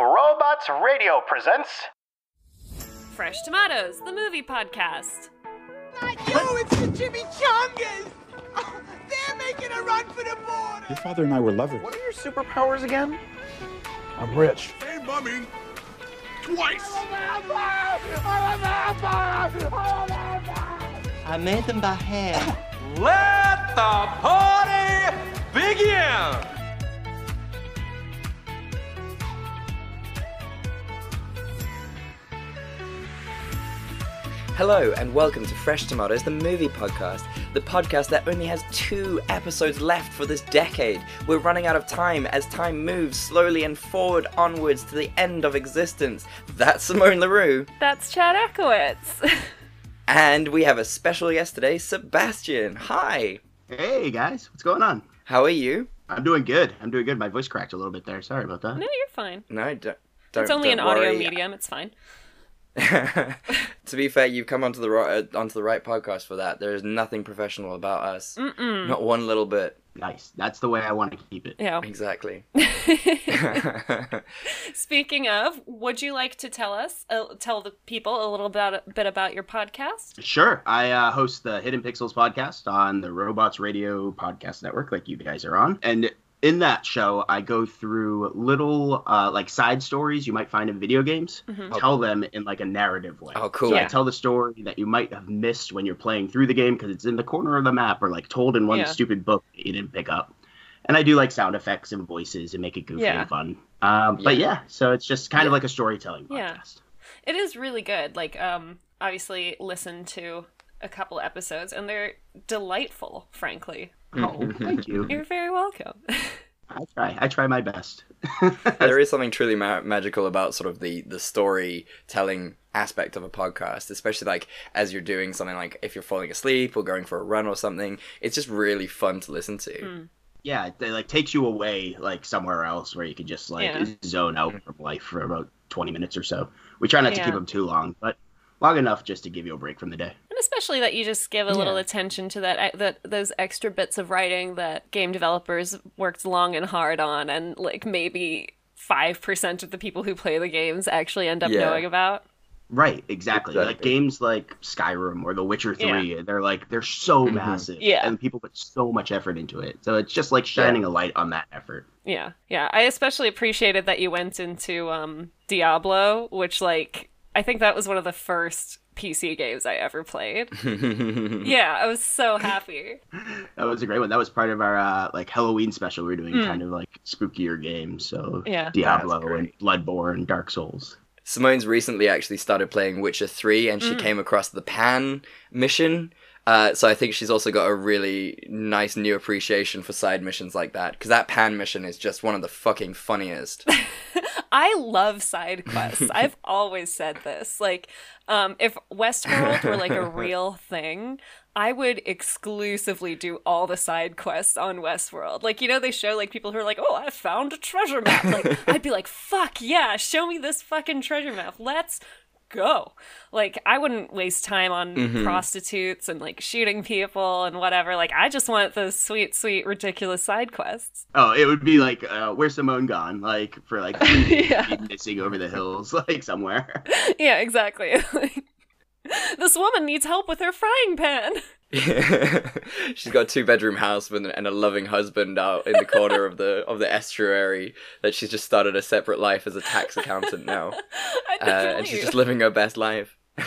Robots Radio presents. Fresh Tomatoes, the movie podcast. Not you, it's the Chimichangas! Oh, they're making a run for the border! Your father and I were lovers. What are your superpowers again? I'm rich. Hey, mummy! Twice! I made them by hand. Let the party begin! Hello, and welcome to Fresh Tomatoes, the movie podcast, the podcast that only has two episodes left for this decade. We're running out of time as time moves slowly and forward onwards to the end of existence. That's Simone LaRue. That's Chad Ekowitz. And we have a special guest today, Sebastian. Hi. Hey guys, what's going on? How are you? I'm doing good. I'm doing good. My voice cracked a little bit there. Sorry about that. no, you're fine. No, don't. don't It's only don't an audio medium. It's fine. to be fair, you've come onto the right, uh, onto the right podcast for that. There is nothing professional about us. Mm-mm. Not one little bit. Nice. That's the way I want to keep it. Yeah. Exactly. Speaking of, would you like to tell us, uh, tell the people a little bit, bit about your podcast? Sure. I uh, host the Hidden Pixels podcast on the Robots Radio podcast network, like you guys are on. And in that show, I go through little uh, like side stories you might find in video games. Mhm. Tell them in like a narrative way. Oh, cool. So I Yeah. tell the story that you might have missed when you're playing through the game because it's in the corner of the map or like told in one Yeah. stupid book that you didn't pick up. And I do like sound effects and voices and make it goofy Yeah. and fun. Um, But Yeah. yeah, so it's just kind of like a storytelling Yeah. podcast. It is really good. Like, um, obviously, listen to a couple episodes, and they're delightful. Frankly, Oh, thank you. you're very welcome. I try. I try my best. there is something truly ma- magical about sort of the the storytelling aspect of a podcast especially like as you're doing something like if you're falling asleep or going for a run or something it's just really fun to listen to Mm. yeah, it like takes you away like somewhere else where you can just like Yeah. zone out from life for about 20 minutes or so. We try not to keep them too long, but long enough just to give you a break from the day. And especially that you just give a little attention to that that those extra bits of writing that game developers worked long and hard on, and like maybe five percent of the people who play the games actually end up Yeah. knowing about. Right, exactly. Like games like Skyrim or The Witcher 3, they're like they're so Mhm. massive Yeah. and people put so much effort into it. So it's just like shining a light on that effort. Yeah, yeah. I especially appreciated that you went into um, Diablo, which like I think that was one of the first PC games I ever played. yeah, I was so happy. That was a great one. That was part of our uh, like Halloween special. We are doing Mm. kind of like spookier games. So Yeah. Diablo That's and Bloodborne, Dark Souls. Simone's recently actually started playing Witcher 3 and she Mm. came across the Pan mission. Uh, so I think she's also got a really nice new appreciation for side missions like that because that Pan mission is just one of the fucking funniest. I love side quests. I've always said this. Like, um, if Westworld were like a real thing, I would exclusively do all the side quests on Westworld. Like, you know, they show like people who are like, "Oh, I found a treasure map." Like, I'd be like, "Fuck yeah, show me this fucking treasure map. Let's go." Like, I wouldn't waste time on Mhm. prostitutes and like shooting people and whatever. Like, I just want those sweet, sweet, ridiculous side quests. Oh, it would be like, uh, where's Simone gone? Like for like Yeah. missing over the hills, like somewhere. yeah, exactly. This woman needs help with her frying pan. She's got a two bedroom house with, and a loving husband out in the corner of the of the estuary that she's just started a separate life as a tax accountant now. Uh, and she's just living her best life.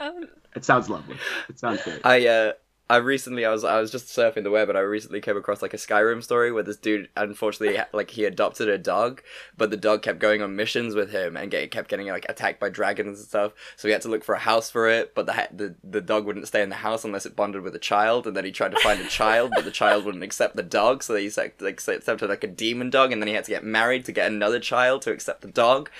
Um, It sounds lovely. It sounds great. I uh I recently I was I was just surfing the web and I recently came across like a Skyrim story where this dude unfortunately like he adopted a dog, but the dog kept going on missions with him and get, kept getting like attacked by dragons and stuff. So he had to look for a house for it, but the the the dog wouldn't stay in the house unless it bonded with a child. And then he tried to find a child, but the child wouldn't accept the dog, so he accepted like a demon dog, and then he had to get married to get another child to accept the dog.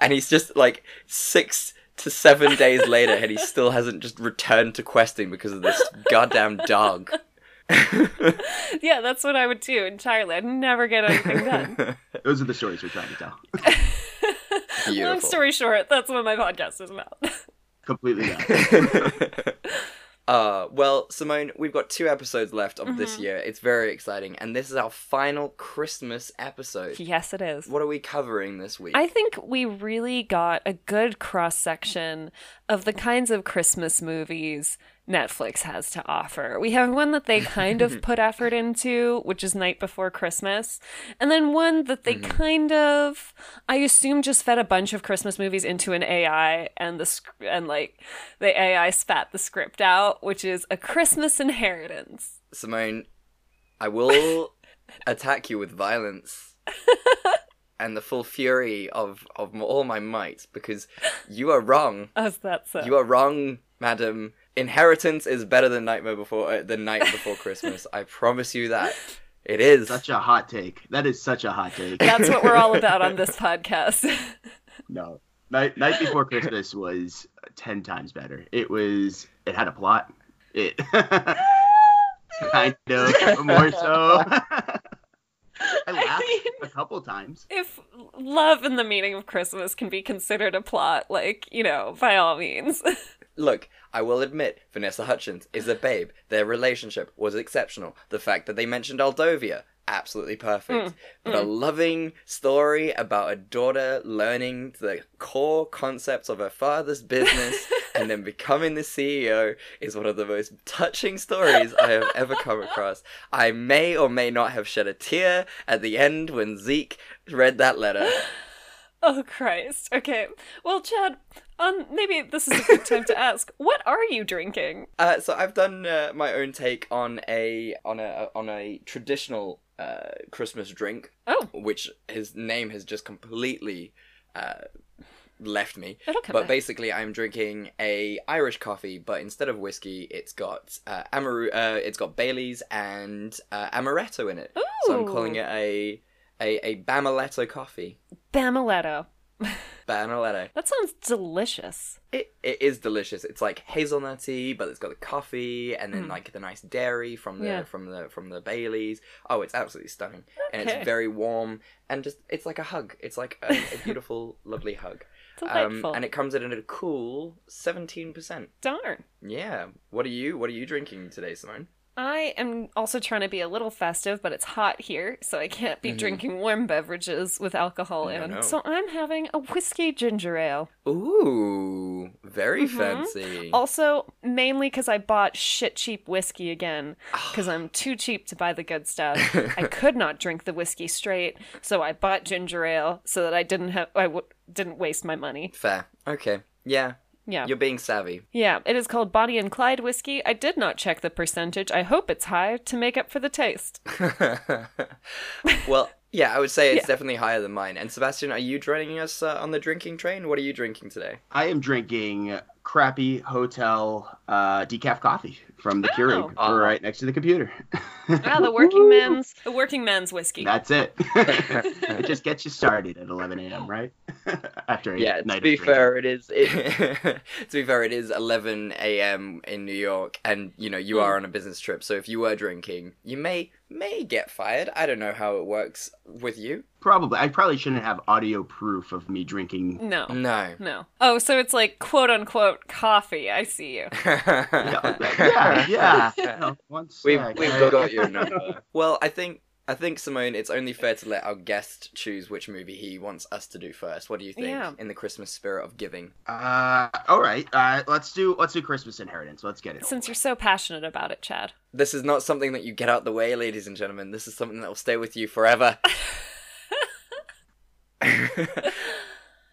And he's just like six to seven days later, and he still hasn't just returned to questing because of this goddamn dog. yeah, that's what I would do entirely. I'd never get anything done. Those are the stories we're trying to tell. Long story short, that's what my podcast is about. Completely not. Uh, well, Simone, we've got two episodes left of this Mm-hmm. year. It's very exciting, and this is our final Christmas episode. Yes, it is. What are we covering this week? I think we really got a good cross section of the kinds of Christmas movies Netflix has to offer. We have one that they kind of put effort into, which is Knight Before Christmas, and then one that they mm-hmm. kind of, I assume, just fed a bunch of Christmas movies into an AI, and the and like the AI spat the script out, which is A Christmas Inheritance. Simone, I will attack you with violence and the full fury of, of all my might because you are wrong. As that so? You are wrong, madam. Inheritance is better than Nightmare Before uh, than Knight Before Christmas. I promise you that. It is. Such a hot take. That is such a hot take. That's what we're all about on this podcast. No. Night, Knight Before Christmas was ten times better. It was. It had a plot. It kind of more so. I laughed a couple times. if love and the meaning of Christmas can be considered a plot, like, you know, by all means. Look, I will admit, Vanessa Hudgens is a babe. Their relationship was exceptional. The fact that they mentioned Aldovia, absolutely perfect. Mm, but a mm. loving story about a daughter learning the core concepts of her father's business and then becoming the CEO is one of the most touching stories I have ever come across. I may or may not have shed a tear at the end when Zeke read that letter. oh, Christ. Okay. Well, Chad, um, maybe this is a good time to ask what are you drinking? Uh, so I've done uh, my own take on a on a on a traditional uh, Christmas drink, Oh, which his name has just completely uh, left me. It'll come but back. basically, I'm drinking a Irish coffee, but instead of whiskey, it's got uh, amaru- uh, it's got Bailey's and uh, amaretto in it. So I'm calling it a a a Bamaletto coffee. Bamaletto. Bamaletto. That sounds delicious. It, it is delicious. It's like hazelnutty, but it's got the coffee and then like the nice dairy from the. Yeah. from the from the Baileys. Oh, it's absolutely stunning, and Okay. it's very warm and just it's like a hug. It's like a, a beautiful, lovely hug. Um, Delightful. and it comes in at a cool seventeen percent. Darn. Yeah. What are you What are you drinking today, Simone? I am also trying to be a little festive, but it's hot here, so I can't be drinking warm beverages with alcohol No, in. no. So I'm having a whiskey ginger ale. Ooh, very Mm-hmm. fancy. Also, mainly because I bought shit cheap whiskey again, because I'm too cheap to buy the good stuff. I could not drink the whiskey straight, so I bought ginger ale so that I didn't have I w- didn't waste my money. Fair. Okay. Yeah. Yeah, You're being savvy. yeah. It is called Bonnie and Clyde whiskey. I did not check the percentage. I hope it's high to make up for the taste. well, yeah, I would say it's Yeah. definitely higher than mine. And Sebastian, are you joining us uh, on the drinking train? What are you drinking today? I am drinking crappy hotel uh, decaf coffee from the Keurig, Oh. right next to the computer. Ah, the working men's the working men's whiskey. That's it. it just gets you started at 11 a.m. Right after Yeah, to night of be drinking. fair, it is. It, to be fair, it is 11 a.m. in New York, and you know you Hmm. are on a business trip. So if you were drinking, you may may get fired. I don't know how it works with you. Probably, I probably shouldn't have audio proof of me drinking. No. No. No. Oh, so it's like quote unquote coffee. I see you. Yeah, yeah, yeah. You know, one We've we've got your number. well, I think I think Simone, it's only fair to let our guest choose which movie he wants us to do first. What do you think? Yeah. In the Christmas spirit of giving. Uh, all right. Uh, let's do let's do Christmas Inheritance. Let's get it. Since you're so passionate about it, Chad. This is not something that you get out the way, ladies and gentlemen. This is something that will stay with you forever.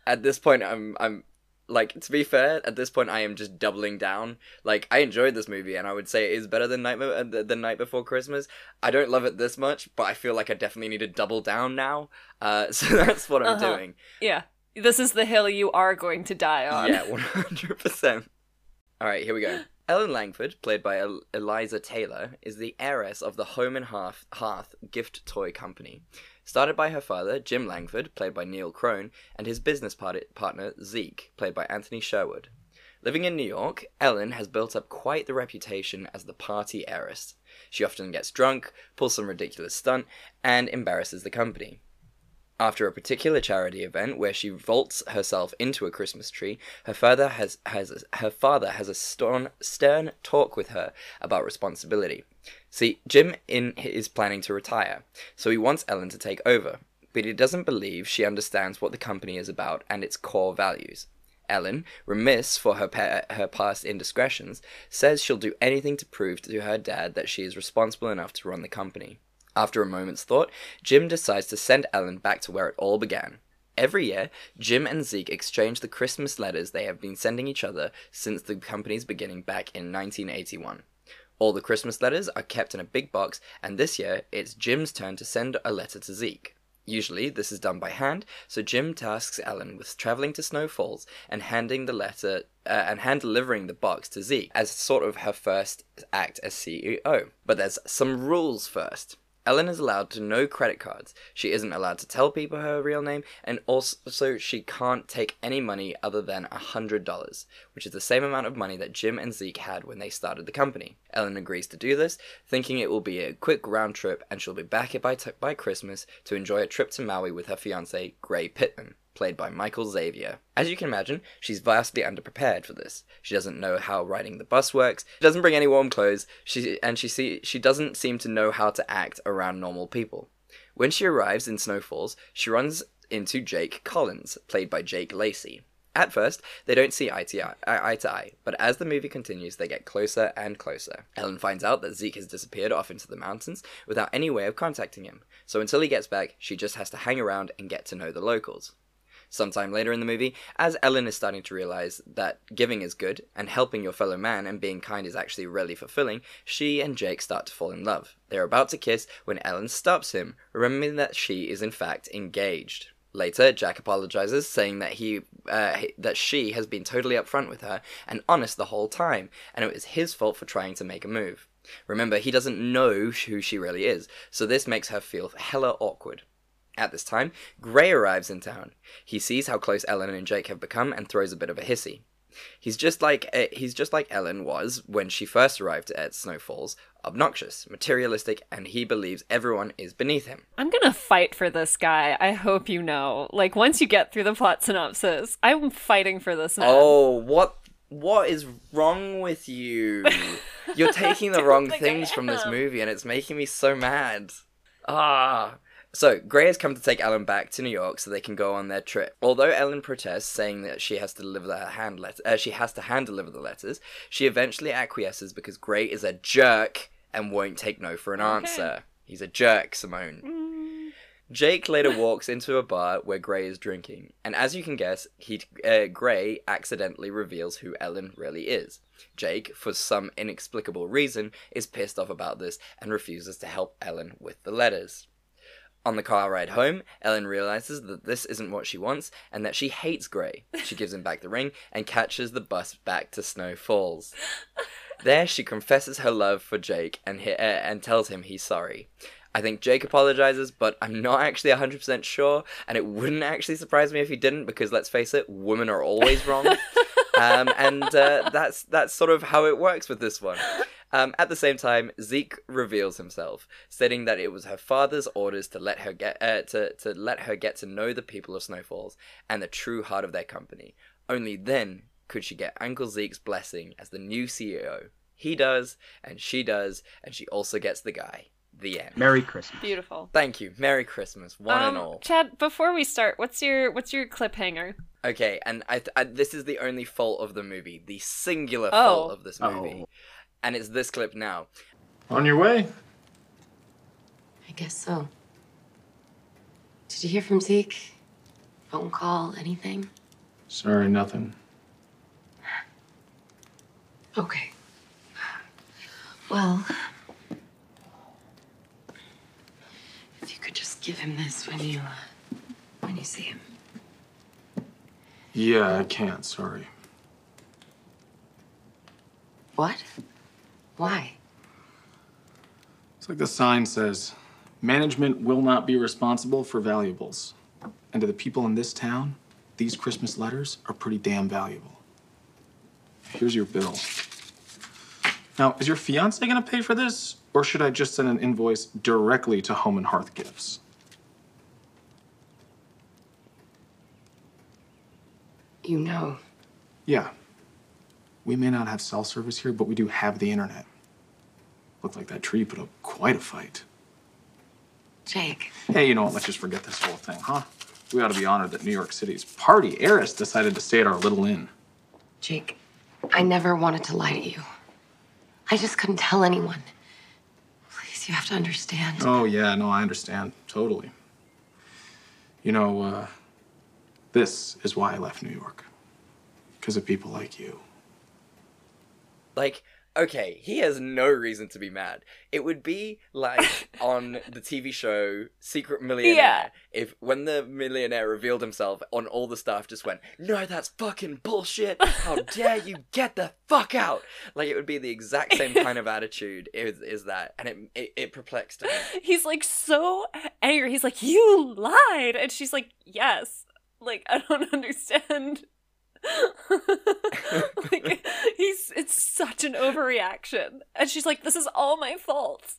at this point, I'm I'm like to be fair. At this point, I am just doubling down. Like I enjoyed this movie, and I would say it is better than Nightmare uh, the, the Knight Before Christmas. I don't love it this much, but I feel like I definitely need to double down now. Uh, so that's what I'm Uh-huh. doing. Yeah. This is the hill you are going to die on. Yeah, one hundred percent. All right, here we go. Ellen Langford, played by El- Eliza Taylor, is the heiress of the Home and Hearth, Hearth gift toy company. Started by her father, Jim Langford, played by Neil Crone, and his business part- partner, Zeke, played by Anthony Sherwood. Living in New York, Ellen has built up quite the reputation as the party heiress. She often gets drunk, pulls some ridiculous stunt, and embarrasses the company. After a particular charity event where she vaults herself into a Christmas tree, her father has, has her father has a stern, stern talk with her about responsibility. See, Jim in is planning to retire, so he wants Ellen to take over, but he doesn't believe she understands what the company is about and its core values. Ellen, remiss for her pa- her past indiscretions, says she'll do anything to prove to her dad that she is responsible enough to run the company. After a moment's thought, Jim decides to send Ellen back to where it all began. Every year, Jim and Zeke exchange the Christmas letters they have been sending each other since the company's beginning back in 1981. All the Christmas letters are kept in a big box, and this year it's Jim's turn to send a letter to Zeke. Usually, this is done by hand, so Jim tasks Ellen with traveling to Snow Falls and handing the letter uh, and hand delivering the box to Zeke as sort of her first act as CEO. But there's some rules first. Ellen is allowed to no credit cards. She isn't allowed to tell people her real name, and also she can't take any money other than $100, which is the same amount of money that Jim and Zeke had when they started the company. Ellen agrees to do this, thinking it will be a quick round trip and she'll be back by, by Christmas to enjoy a trip to Maui with her fiance, Gray Pittman played by Michael Xavier. As you can imagine, she's vastly underprepared for this. She doesn't know how riding the bus works. She doesn't bring any warm clothes. She and she see she doesn't seem to know how to act around normal people. When she arrives in Snow Falls, she runs into Jake Collins, played by Jake Lacy. At first, they don't see eye to eye, eye to eye, but as the movie continues, they get closer and closer. Ellen finds out that Zeke has disappeared off into the mountains without any way of contacting him, so until he gets back, she just has to hang around and get to know the locals. Sometime later in the movie, as Ellen is starting to realize that giving is good and helping your fellow man and being kind is actually really fulfilling, she and Jake start to fall in love. They're about to kiss when Ellen stops him, remembering that she is in fact engaged. Later, Jack apologizes, saying that he uh, that she has been totally upfront with her and honest the whole time, and it was his fault for trying to make a move. Remember, he doesn't know who she really is, so this makes her feel hella awkward. At this time, Gray arrives in town. He sees how close Ellen and Jake have become and throws a bit of a hissy. He's just like uh, he's just like Ellen was when she first arrived at Snow Falls, obnoxious, materialistic, and he believes everyone is beneath him. I'm gonna fight for this guy. I hope you know. Like once you get through the plot synopsis, I'm fighting for this man. Oh, what what is wrong with you? You're taking the wrong things from this movie and it's making me so mad. Ah. So, Gray has come to take Ellen back to New York so they can go on their trip. Although Ellen protests, saying that she has to deliver the hand letter, uh, she has to hand deliver the letters, she eventually acquiesces because Gray is a jerk and won't take no for an okay. answer. He's a jerk, Simone. Mm. Jake later walks into a bar where Gray is drinking, and as you can guess, he uh, Gray accidentally reveals who Ellen really is. Jake, for some inexplicable reason, is pissed off about this and refuses to help Ellen with the letters. On the car ride home, Ellen realizes that this isn't what she wants and that she hates Gray. She gives him back the ring and catches the bus back to Snow Falls. There, she confesses her love for Jake and, he- uh, and tells him he's sorry. I think Jake apologizes, but I'm not actually 100% sure, and it wouldn't actually surprise me if he didn't, because let's face it, women are always wrong. um, and uh, that's that's sort of how it works with this one. Um, at the same time, Zeke reveals himself, stating that it was her father's orders to let her get uh, to to let her get to know the people of Snow Falls and the true heart of their company. Only then could she get Uncle Zeke's blessing as the new CEO. He does, and she does, and she also gets the guy. The end. Merry Christmas. Beautiful. Thank you. Merry Christmas, one um, and all. Chad, before we start, what's your what's your cliffhanger? Okay, and I, th- I, this is the only fault of the movie, the singular oh. fault of this movie. Oh and it's this clip now. On your way? I guess so. Did you hear from Zeke? Phone call, anything? Sorry, nothing. Okay. Well, if you could just give him this when you uh, when you see him. Yeah, I can't. Sorry. What? Why? It's like the sign says, management will not be responsible for valuables. And to the people in this town, these Christmas letters are pretty damn valuable. Here's your bill. Now, is your fiance gonna pay for this, or should I just send an invoice directly to Home and Hearth Gifts? You know. Yeah. We may not have cell service here, but we do have the internet. Looked like that tree put up quite a fight. Jake. Hey, you know what? Let's just forget this whole thing, huh? We ought to be honored that New York City's party heiress decided to stay at our little inn. Jake, I never wanted to lie to you. I just couldn't tell anyone. Please, you have to understand. Oh, yeah, no, I understand. Totally. You know, uh, this is why I left New York. Because of people like you. Like, okay, he has no reason to be mad. It would be like on the TV show Secret Millionaire Yeah. if when the millionaire revealed himself on all the staff just went, "No, that's fucking bullshit. How dare you get the fuck out?" Like it would be the exact same kind of attitude is is that and it it, it perplexed me. He's like so angry. He's like, "You lied," and she's like, "Yes." Like I don't understand. like he's it's such an overreaction, and she's like, "This is all my fault."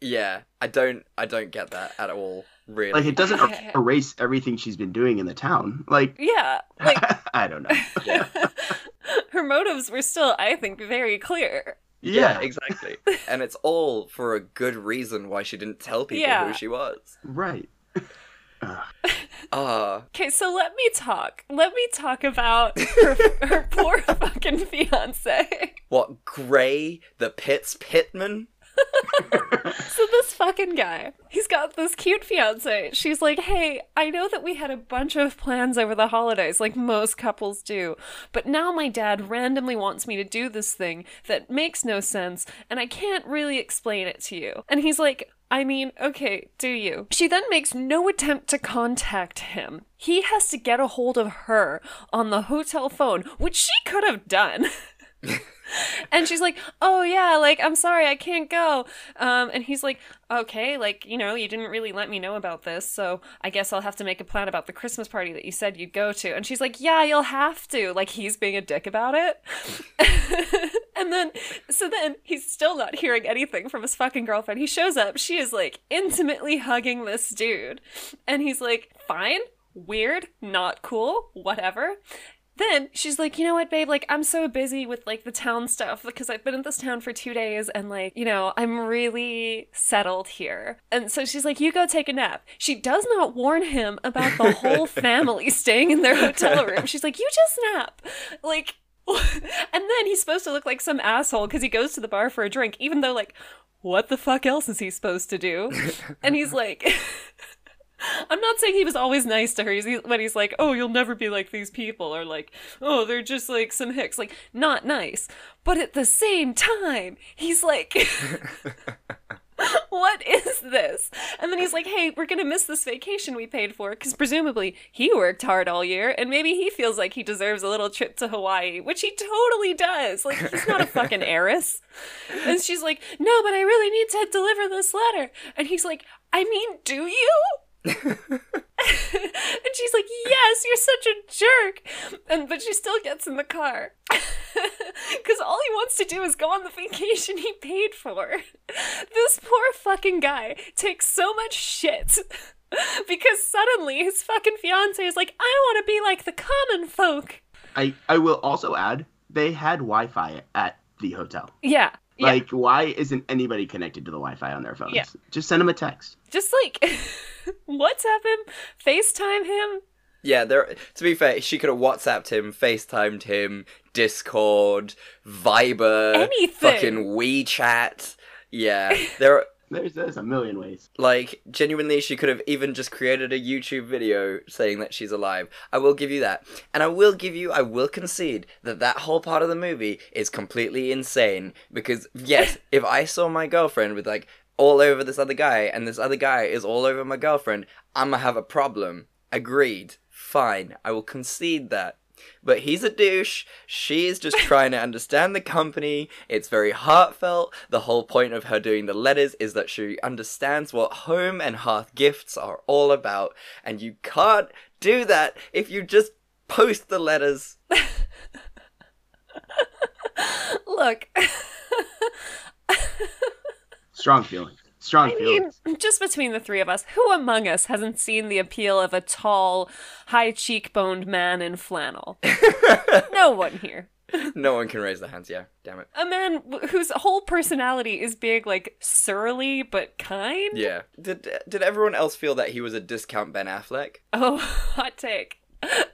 Yeah, I don't I don't get that at all, really. Like it doesn't er- erase everything she's been doing in the town. Like Yeah, like I don't know. her motives were still, I think, very clear. yeah, exactly. and it's all for a good reason why she didn't tell people Yeah. who she was. Right. Ah, Okay, so let me talk. Let me talk about her, her poor fucking fiance. what Gray the Pitts Pittman? So this fucking guy, he's got this cute fiance. She's like, "Hey, I know that we had a bunch of plans over the holidays, like most couples do, but now my dad randomly wants me to do this thing that makes no sense, and I can't really explain it to you." And he's like, I mean, okay, do you? She then makes no attempt to contact him. He has to get a hold of her on the hotel phone, which she could have done. and she's like, "Oh yeah, like I'm sorry, I can't go." Um, and he's like, "Okay, like you know, you didn't really let me know about this, so I guess I'll have to make a plan about the Christmas party that you said you'd go to." And she's like, "Yeah, you'll have to." Like he's being a dick about it. and then, so then he's still not hearing anything from his fucking girlfriend. He shows up. She is like intimately hugging this dude, and he's like, "Fine." Weird, not cool, whatever. Then she's like, you know what, babe? Like, I'm so busy with like the town stuff because I've been in this town for two days and like, you know, I'm really settled here. And so she's like, you go take a nap. She does not warn him about the whole family staying in their hotel room. She's like, you just nap. Like, and then he's supposed to look like some asshole because he goes to the bar for a drink, even though, like, what the fuck else is he supposed to do? And he's like, I'm not saying he was always nice to her. He's, when he's like, "Oh, you'll never be like these people," or like, "Oh, they're just like some hicks," like not nice. But at the same time, he's like, "What is this?" And then he's like, "Hey, we're gonna miss this vacation we paid for because presumably he worked hard all year, and maybe he feels like he deserves a little trip to Hawaii, which he totally does. Like he's not a fucking heiress." And she's like, "No, but I really need to deliver this letter," and he's like, "I mean, do you?" and she's like, "Yes, you're such a jerk," and but she still gets in the car because all he wants to do is go on the vacation he paid for. This poor fucking guy takes so much shit because suddenly his fucking fiance is like, "I want to be like the common folk." I I will also add they had Wi-Fi at the hotel. Yeah, yeah. Like, why isn't anybody connected to the Wi-Fi on their phones? Yeah. Just send them a text. just like WhatsApp him, FaceTime him. Yeah, there. To be fair, she could have WhatsApped him, FaceTimed him, Discord, Viber, Anything. fucking WeChat. Yeah, there. There's there's a million ways. like genuinely, she could have even just created a YouTube video saying that she's alive. I will give you that, and I will give you, I will concede that that whole part of the movie is completely insane. Because yes, if I saw my girlfriend with like all over this other guy, and this other guy is all over my girlfriend, I'ma have a problem. Agreed. Fine, I will concede that. But he's a douche. She is just trying to understand the company. It's very heartfelt. The whole point of her doing the letters is that she understands what home and hearth gifts are all about. And you can't do that if you just post the letters. Look, Strong feeling. Strong I feelings. mean, just between the three of us, who among us hasn't seen the appeal of a tall, high cheekboned man in flannel? no one here. no one can raise their hands. Yeah, damn it. A man w- whose whole personality is being like surly but kind. Yeah. Did did everyone else feel that he was a discount Ben Affleck? Oh, hot take.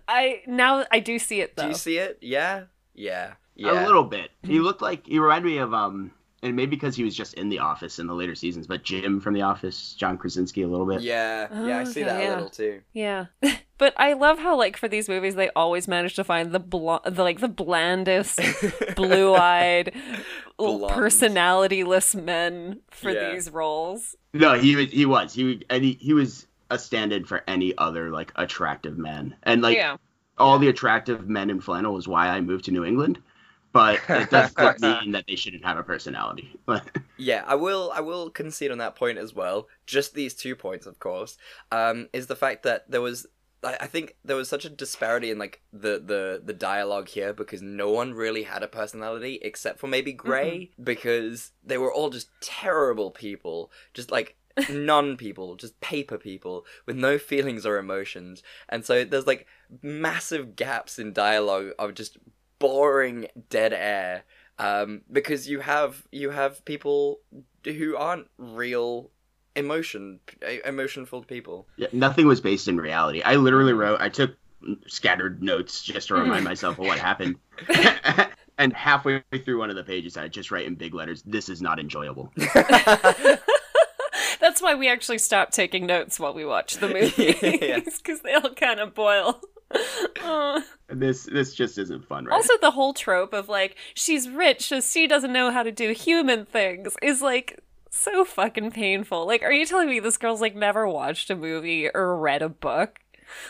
I now I do see it though. Do you see it? Yeah. Yeah. Yeah. A little bit. He looked like he reminded me of um, and maybe because he was just in the office in the later seasons, but Jim from the office, John Krasinski, a little bit. Yeah. Yeah. I oh, see Okay, that yeah. a little too. Yeah. But I love how like for these movies they always manage to find the bl- the like the blandest, blue-eyed, Blonde. personality-less men for Yeah. these roles. No, he was. He was. He and he, he was a stand-in for any other like attractive man, and like yeah. all the attractive men in flannel is why I moved to New England. But it doesn't mean that they shouldn't have a personality. But Yeah, I will. I will concede on that point as well. Just these two points, of course, um, is the fact that there was. I I think there was such a disparity in like the the the dialogue here because no one really had a personality except for maybe Gray because they were all just terrible people, just like non people, just paper people with no feelings or emotions, and so there's like massive gaps in dialogue of just boring dead air um, because you have you have people who aren't real emotion emotionful people. Yeah, nothing was based in reality. I literally wrote. I took scattered notes just to remind myself of what happened. and halfway through one of the pages, I just write in big letters, "This is not enjoyable." That's why we actually stopped taking notes while we watched the movies Yeah. because they all kind of boil. This this just isn't fun, right? Also, the whole trope of like she's rich, so she doesn't know how to do human things is like so fucking painful. Like, are you telling me this girl's like never watched a movie or read a book?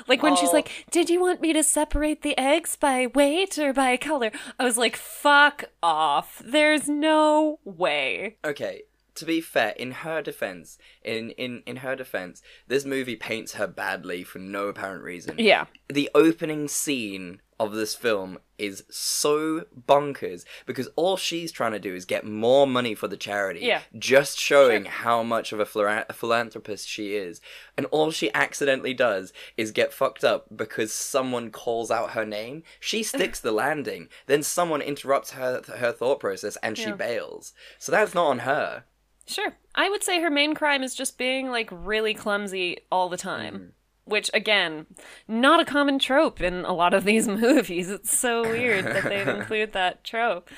Like when she's Oh. like, "Did you want me to separate the eggs by weight or by color?" I was like, "Fuck off! There's no way." Okay, to be fair, in her defense, in in in her defense, this movie paints her badly for no apparent reason. Yeah, the opening scene of this film is so bonkers because all she's trying to do is get more money for the charity. Yeah. Just showing how much of a phila- philanthropist she is. And all she accidentally does is get fucked up because someone calls out her name. She sticks the landing. Then someone interrupts her her thought process and she Yeah. bails. So that's not on her. Sure. I would say her main crime is just being like really clumsy all the time. Mm-hmm. Which again, not a common trope in a lot of these movies. It's so weird that they'd include that trope.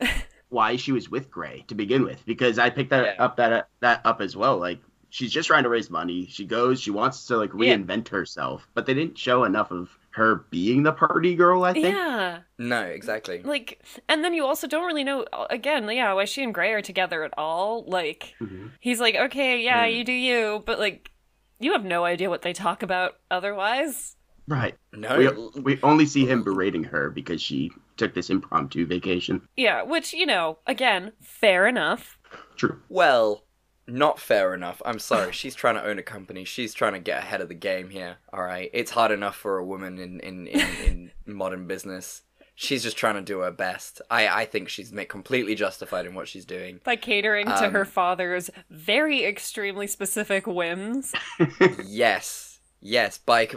why she was with Gray to begin with because I picked that up that that up as well. Like she's just trying to raise money. She goes, she wants to like Yeah. reinvent herself, but they didn't show enough of her being the party girl. I think. Yeah. No, exactly. Like and then you also don't really know again, yeah, why she and Gray are together at all. Like mm-hmm. he's like, "Okay, yeah, hmm. you do you," but like you have no idea what they talk about otherwise. Right. No. We, we only see him berating her because she took this impromptu vacation. Yeah, which, you know, again, fair enough. True. Well, not fair enough. I'm sorry. She's trying to own a company. She's trying to get ahead of the game here. All right. It's hard enough for a woman in in, in, in modern business. She's just trying to do her best. I, I think she's ma- completely justified in what she's doing. By catering to Um, her father's very extremely specific whims. Yes. Yes, by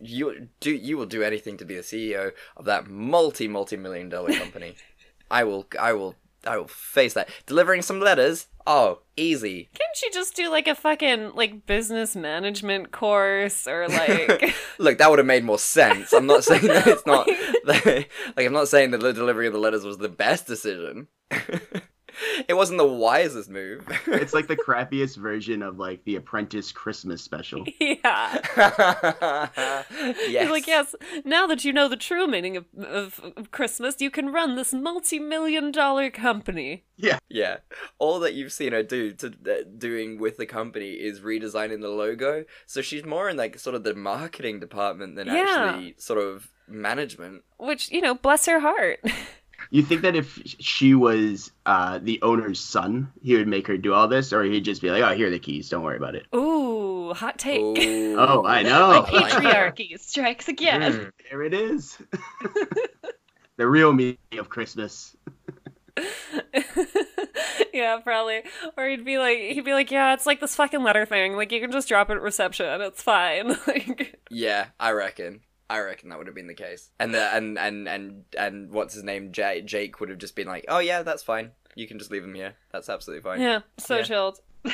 you do you will do anything to be the CEO of that multi multi million dollar company. I will I will I will face that. Delivering some letters? Oh, easy. Can't she just do like a fucking like business management course or like Look, that would have made more sense. I'm not saying that it's not like I'm not saying that the delivery of the letters was the best decision. it wasn't the wisest move. It's like the crappiest version of like the Apprentice Christmas special. Yeah. yes. He's like, yes, now that you know the true meaning of, of, of Christmas, you can run this multi million dollar company. Yeah. Yeah. All that you've seen her do to uh, doing with the company is redesigning the logo. So she's more in like sort of the marketing department than Yeah. actually sort of management. Which, you know, bless her heart. You think that if she was uh, the owner's son, he would make her do all this, or he'd just be like, "Oh, here are the keys. Don't worry about it." Ooh, hot take. Ooh. Oh, I know. Patriarchy strikes again. Mm. There it is. the real meaning of Christmas. yeah, probably. Or he'd be like, he'd be like, yeah, it's like this fucking letter thing. Like you can just drop it at reception. It's fine. like, Yeah, I reckon. I reckon that would have been the case. And the and and and and what's his name? J- Jake would have just been like, "Oh yeah, that's fine. You can just leave him here. That's absolutely fine." yeah, so Yeah. chilled.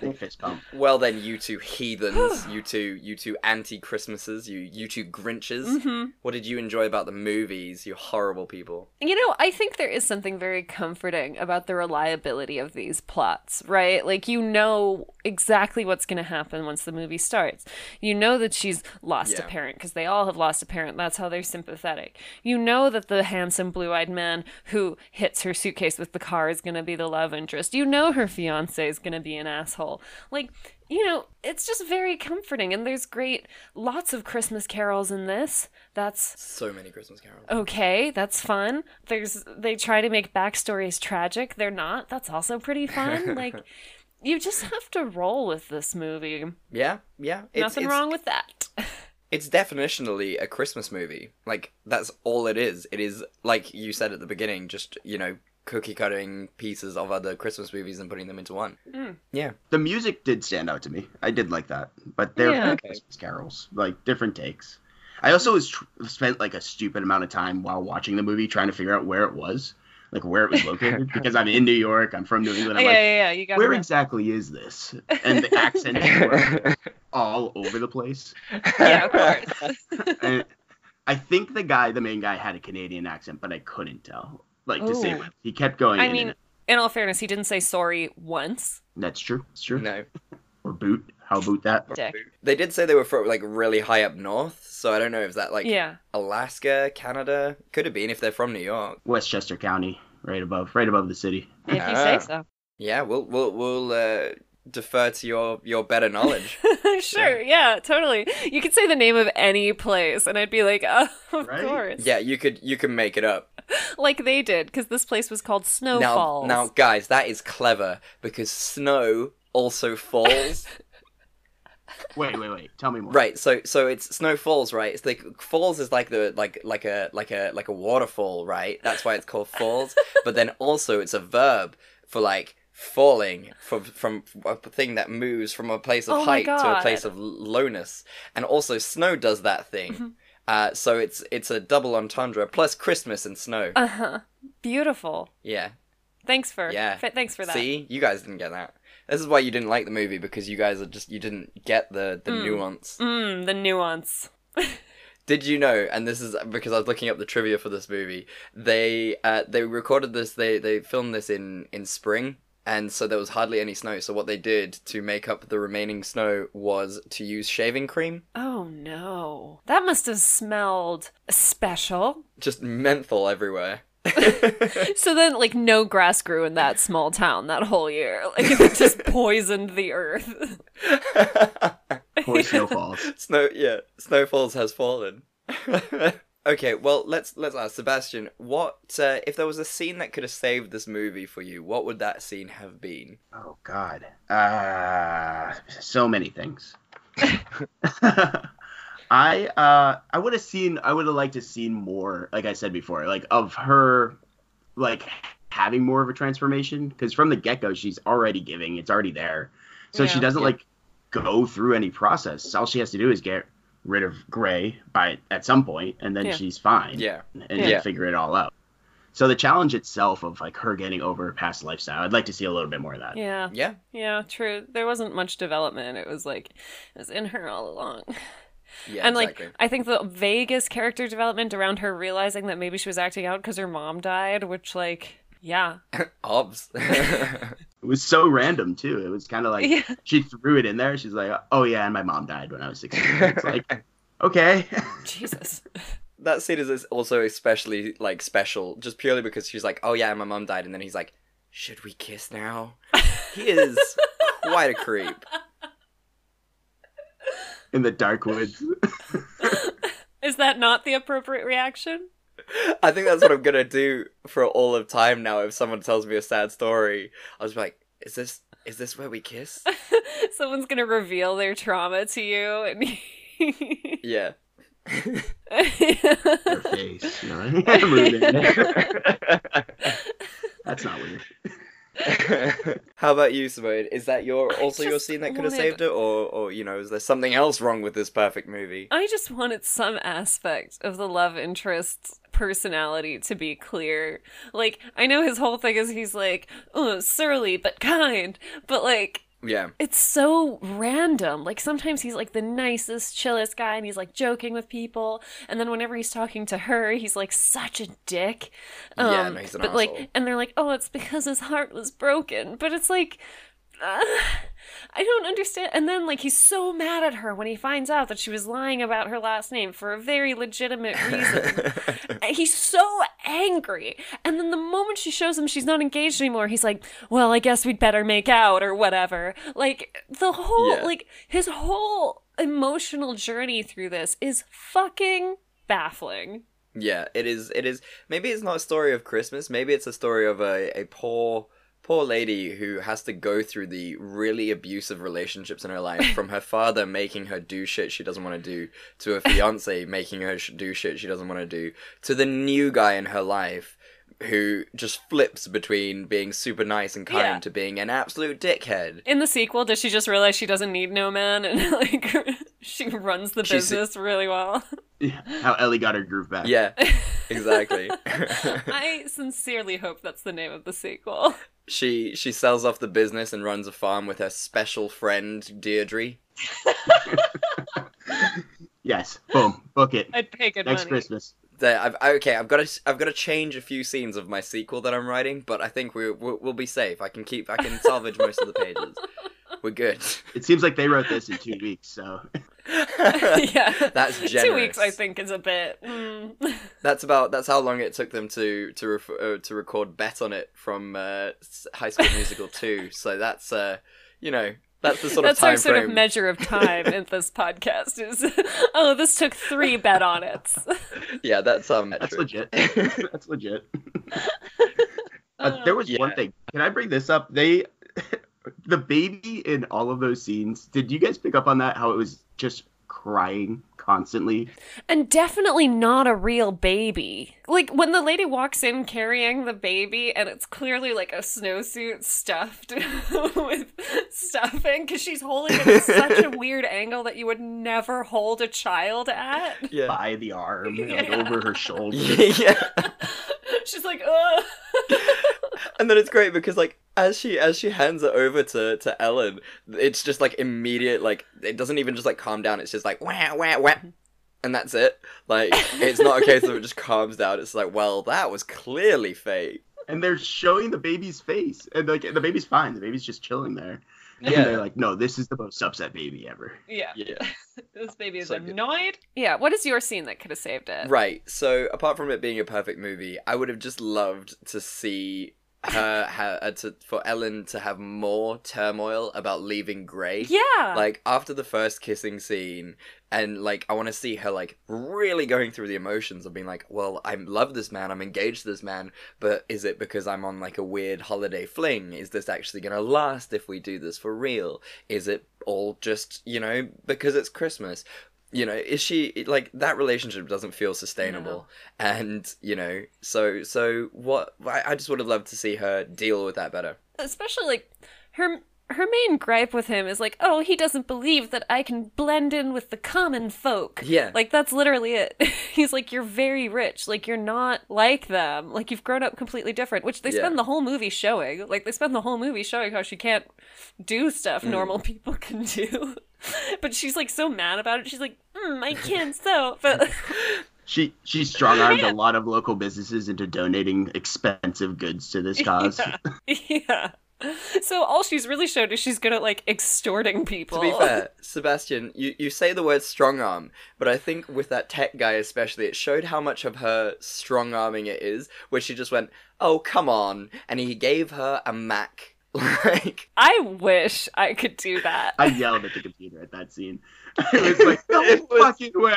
Big fist pump. Well then, you two heathens, you two, you two anti-Christmases, you you two Grinches. Mm-hmm. What did you enjoy about the movies? You horrible people. You know, I think there is something very comforting about the reliability of these plots, right? Like, you know exactly what's going to happen once the movie starts. You know that she's lost a parent, because they all have lost a parent. That's how they're sympathetic. You know that the handsome blue eyed man who hits her suitcase with the car is going to be the love interest. You know her fiance is going to be an asshole. Like, you know, it's just very comforting. And there's great, lots of Christmas carols in this. That's So many Christmas carols. okay that's fun there's they try to make backstories tragic they're not that's also pretty fun like you just have to roll with this movie Yeah, yeah. It's, nothing it's, wrong with that It's definitionally a Christmas movie. Like that's all it is. It is like you said at the beginning, just you know, cookie cutting pieces of other Christmas movies and putting them into one. Mm. Yeah. The music did stand out to me. I did like that, but they're Yeah. good Christmas carols, like different takes. I also was tr- spent like a stupid amount of time while watching the movie trying to figure out where it was, like where it was located, because I'm in New York. I'm from New England. I'm yeah, like, yeah yeah you got where exactly is this? And the accents were all over the place. yeah of course And I think the guy, the main guy, had a Canadian accent, but I couldn't tell. Like to say he kept going. i in mean and- in all fairness he didn't say sorry once that's true. That's true. No. Or boot. How boot that? dick They did say they were from like really high up north, so I don't know if that like yeah Alaska, Canada could have been if they're from New York. Westchester County, right above, right above the city. if you Ah. say so Yeah, we'll we'll we'll uh, defer to your your better knowledge. sure yeah. totally you could say the name of any place and i'd be like oh of Right? course yeah, you could you can make it up. like they did because this place was called snow Now falls now guys, that is clever because snow also falls. Wait, wait, wait. Tell me more. Right, so so it's snow falls, right? It's like falls is like the like like a like a like a waterfall, right? That's why it's called falls. but then also it's a verb for like falling from from a thing that moves from a place of Oh height to a place of lowness. And also snow does that thing. uh, so it's it's a double entendre plus Christmas and snow. uh-huh beautiful yeah. thanks for Yeah. f- thanks for that See, you guys didn't get that. This is why you didn't like the movie because you guys are just you didn't get the the nuance. Mm, the nuance. Did you know? And this is because I was looking up the trivia for this movie. They uh, they recorded this. They they filmed this in in spring, and so there was hardly any snow. So what they did to make up the remaining snow was to use shaving cream, Oh no. That must have smelled special. just menthol everywhere. So then, like, no grass grew in that small town that whole year. Like, it just poisoned the earth. Poor snowfalls. Snow, yeah, snowfalls has fallen. Okay, well let's let's ask Sebastian. What uh, if there was a scene that could have saved this movie for you? What would that scene have been? Oh God. Uh, so many things. I uh I would have seen I would have liked to seen more like I said before like of her like having more of a transformation because from the get go she's already giving it's already there so she doesn't like go through any process all she has to do is get rid of Gray by at some point and then Yeah. she's fine Yeah, and Yeah. figure it all out so the challenge itself of like her getting over her past lifestyle I'd like to see a little bit more of that Yeah. yeah. Yeah, true. There wasn't much development. It was like, it was in her all along. Yeah, and exactly. like, I think the vaguest character development around her realizing that maybe she was acting out because her mom died, which, like, yeah. Obs. It was so random too. It was kind of like Yeah. she threw it in there. She's like, "Oh yeah, and my mom died when I was 16." It's like, okay, Jesus. that scene is also especially like special, just purely because she's like, "Oh yeah, my mom died," and then he's like, "Should we kiss now?" He is quite a creep. in the dark woods. Is that not the appropriate reaction? I think that's what I'm gonna do for all of time now. If someone tells me a sad story, I'll just be like, "Is this is this where we kiss?" Someone's gonna reveal their trauma to you, and yeah. Her face, you know? Rude. That's not weird. How about you, Simone? Is that your also your scene that could have wanted- saved it, or or you know, is there something else wrong with this perfect movie? I just wanted some aspect of the love interest's personality to be clear. Like, I know his whole thing is he's like, oh, surly but kind, but like, Yeah, it's so random. Like sometimes he's like the nicest, chillest guy and he's like joking with people. And then whenever he's talking to her, he's like such a dick. Yeah, Um, no, he's an but asshole. like and they're like, "Oh, it's because his heart was broken." But it's like uh, I don't understand. And then like he's so mad at her when he finds out that she was lying about her last name for a very legitimate reason. He's so angry. And then the moment she shows him she's not engaged anymore, he's like, "Well, I guess we'd better make out or whatever." Like the whole Yeah. like his whole emotional journey through this is fucking baffling. Yeah, it is. It is. Maybe it's not a story of Christmas. Maybe it's a story of a, a poor, poor lady who has to go through the really abusive relationships in her life from her father making her do shit she doesn't want to do, to her fiance making her do shit she doesn't want to do, to the new guy in her life who just flips between being super nice and kind Yeah. to being an absolute dickhead. In the sequel, does she just realize she doesn't need no man and like she runs the She's- business really well? Yeah, How Ellie got her groove back. Yeah, exactly. I sincerely hope that's the name of the sequel. She she sells off the business and runs a farm with her special friend Deirdre. Yes. Boom. Book it. I'd pay good Next money. Christmas. There, I've okay. I've got to I've got to change a few scenes of my sequel that I'm writing, but I think we we'll, we'll be safe. I can keep I can salvage most of the pages. We're good. It seems like they wrote this in two weeks, so yeah, That's Two weeks, I think, is a bit. Mm. That's about that's how long it took them to to ref, uh, to record "Bet on It" from uh, High School Musical two. So that's uh you know that's the sort That's of time our sort frame. of measure of time in this podcast. Is oh, this took three bet on it. yeah, that's um. that's metric. legit. that's legit. Uh, there was one thing. Can I bring this up? They, the baby in all of those scenes. Did you guys pick up on that? How it was just crying constantly. And definitely not a real baby. Like when the lady walks in carrying the baby and it's clearly like a snowsuit stuffed with stuffing because she's holding it at such a weird angle that you would never hold a child at. Yeah. By the arm, like, over her shoulder. yeah. She's like, ugh. And then it's great because like as she as she hands it over to to Ellen, it's just like immediate like it doesn't even just like calm down. It's just like wah wah wah, mm-hmm. and that's it. Like it's not a case of it just calms down. It's like well that was clearly fake. and they're showing the baby's face, and like the baby's fine. The baby's just chilling there. And Yeah. they're like, no, this is the most upset baby ever. Yeah. Yeah. This baby is So good. annoyed. Yeah, what is your scene that could have saved it? Right. So apart from it being a perfect movie, I would have just loved to see her ha- uh, to for Ellen to have more turmoil about leaving Gray. Yeah. Like after the first kissing scene, and like I want to see her like really going through the emotions of being like, well, I love this man, I'm engaged to this man, but is it because I'm on like a weird holiday fling? Is this actually gonna last if we do this for real? Is it all just you know because it's Christmas? You know, is she like that relationship doesn't feel sustainable, and you know, so so what? I, I just would have loved to see her deal with that better. especially like her her main gripe with him is like oh he doesn't believe that i can blend in with the common folk. Yeah. like that's literally it. He's like you're very rich. Like you're not like them. Like you've grown up completely different which they Yeah. spend the whole movie showing. Like they spend the whole movie showing how she can't do stuff Mm. normal people can do. But she's like so mad about it. She's like mm, i can't sew. But She she strong armed a lot of local businesses into donating expensive goods to this cause. yeah so all she's really showed is she's good at like extorting people To be fair, Sebastian, you, you say the word strong arm, but I think with that tech guy especially, it showed how much of her strong arming it is, where she just went, oh, come on, and he gave her a Mac. like, I wish I could do that. I yelled at the computer at that scene. It was like, no It was- fucking way.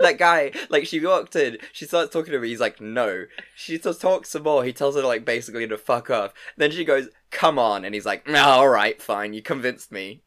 that guy, like, she walked in, she starts talking to him, he's like, no. She just talks some more, he tells her, like, basically to fuck off. Then she goes, come on, and he's like, no, alright, fine, you convinced me.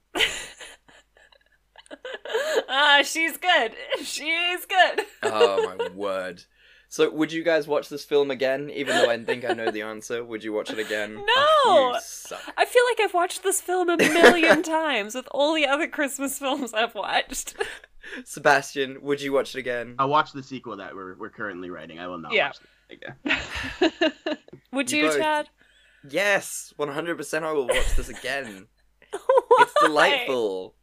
Ah, she's good. She's good. oh my word. So, would you guys watch this film again? Even though I think I know the answer, would you watch it again? Oh, no! Oh, you suck. I feel like I've watched this film a million times with all the other Christmas films I've watched. Sebastian, would you watch it again? I'll watch the sequel that we're, we're currently writing. I will not Yeah. watch it again. Would You you, both. Chad? Yes, 100% I will watch this again. It's delightful.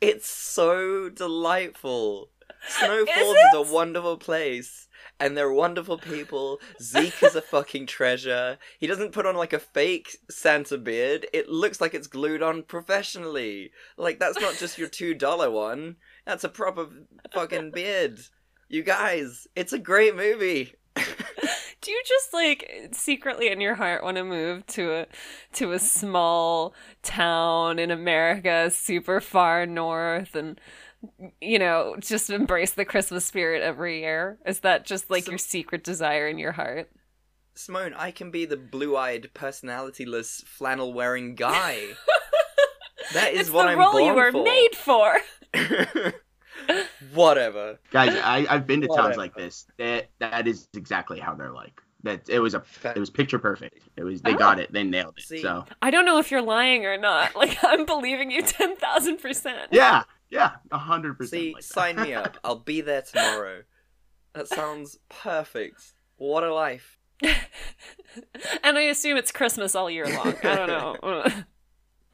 It's so delightful. Snow Is Falls is, it? a wonderful place. And they're wonderful people. Zeke is a fucking treasure. He doesn't put on like a fake Santa beard. It looks like it's glued on professionally. Like that's not just your two dollar one. That's a proper fucking beard. You guys, it's a great movie. Do you just like secretly in your heart want to move to a to a small town in America, super far north, and you know just embrace the Christmas spirit every year? Is that just like your secret desire in your heart? Simone, I can be the blue-eyed, personalityless, flannel-wearing guy. That is it's what the I'm role born you were for. made for. Whatever. Guys, I, I've been to towns like this. That that is exactly how they're like. That it was a it was picture perfect. It was they ah. got it. They nailed it. See? So I don't know if you're lying or not. Like I'm believing you ten thousand percent. yeah, yeah, a hundred percent. See, like sign me up. I'll be there tomorrow. That sounds perfect. What a life. And I assume it's Christmas all year long. I don't know.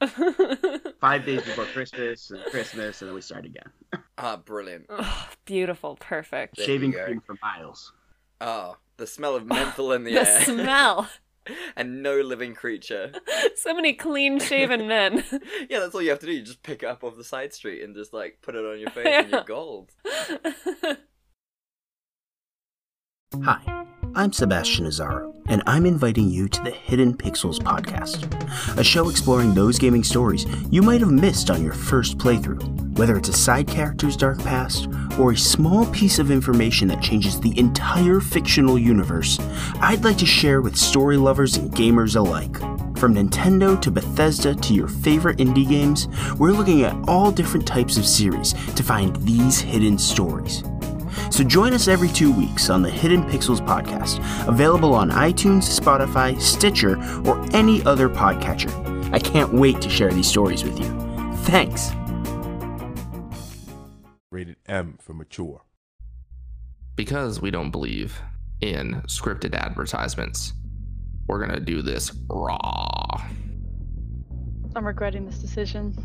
Five days before Christmas and Christmas, and then we start again. Ah, brilliant. Ugh, beautiful, perfect. There Shaving cream for miles. Oh, the smell of menthol in the, The air. smell. and no living creature. So many clean shaven men. Yeah, that's all you have to do. You just pick it up off the side street and just like put it on your face and you're Yeah. gold. Hi, I'm Sebastian Azaro, and I'm inviting you to the Hidden Pixels podcast, a show exploring those gaming stories you might have missed on your first playthrough, whether it's a side character's dark past or a small piece of information that changes the entire fictional universe. I'd like to share with story lovers and gamers alike. From Nintendo to Bethesda to your favorite indie games, we're looking at all different types of series to find these hidden stories. So join us every two weeks on the Hidden Pixels podcast, available on iTunes, Spotify, Stitcher, or any other podcatcher. I can't wait to share these stories with you. Thanks. Rated M for mature. Because we don't believe in scripted advertisements, we're gonna do this raw. I'm regretting this decision.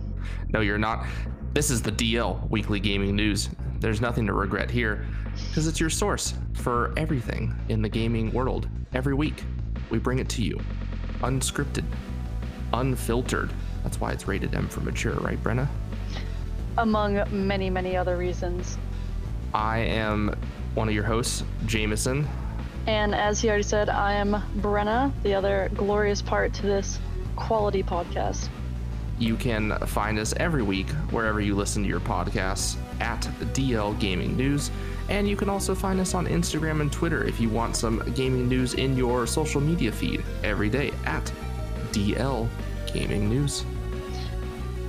No, you're not. This is the DL Weekly Gaming News. There's nothing to regret here, because it's your source for everything in the gaming world. Every week, we bring it to you, unscripted, unfiltered. That's why it's rated M for mature, right, Brenna? Among many, many other reasons. I am one of your hosts, Jameson. And as he already said, I am Brenna, the other glorious part to this quality podcast. You can find us every week wherever you listen to your podcasts at DL Gaming News. And you can also find us on Instagram and Twitter if you want some gaming news in your social media feed every day at DL Gaming News.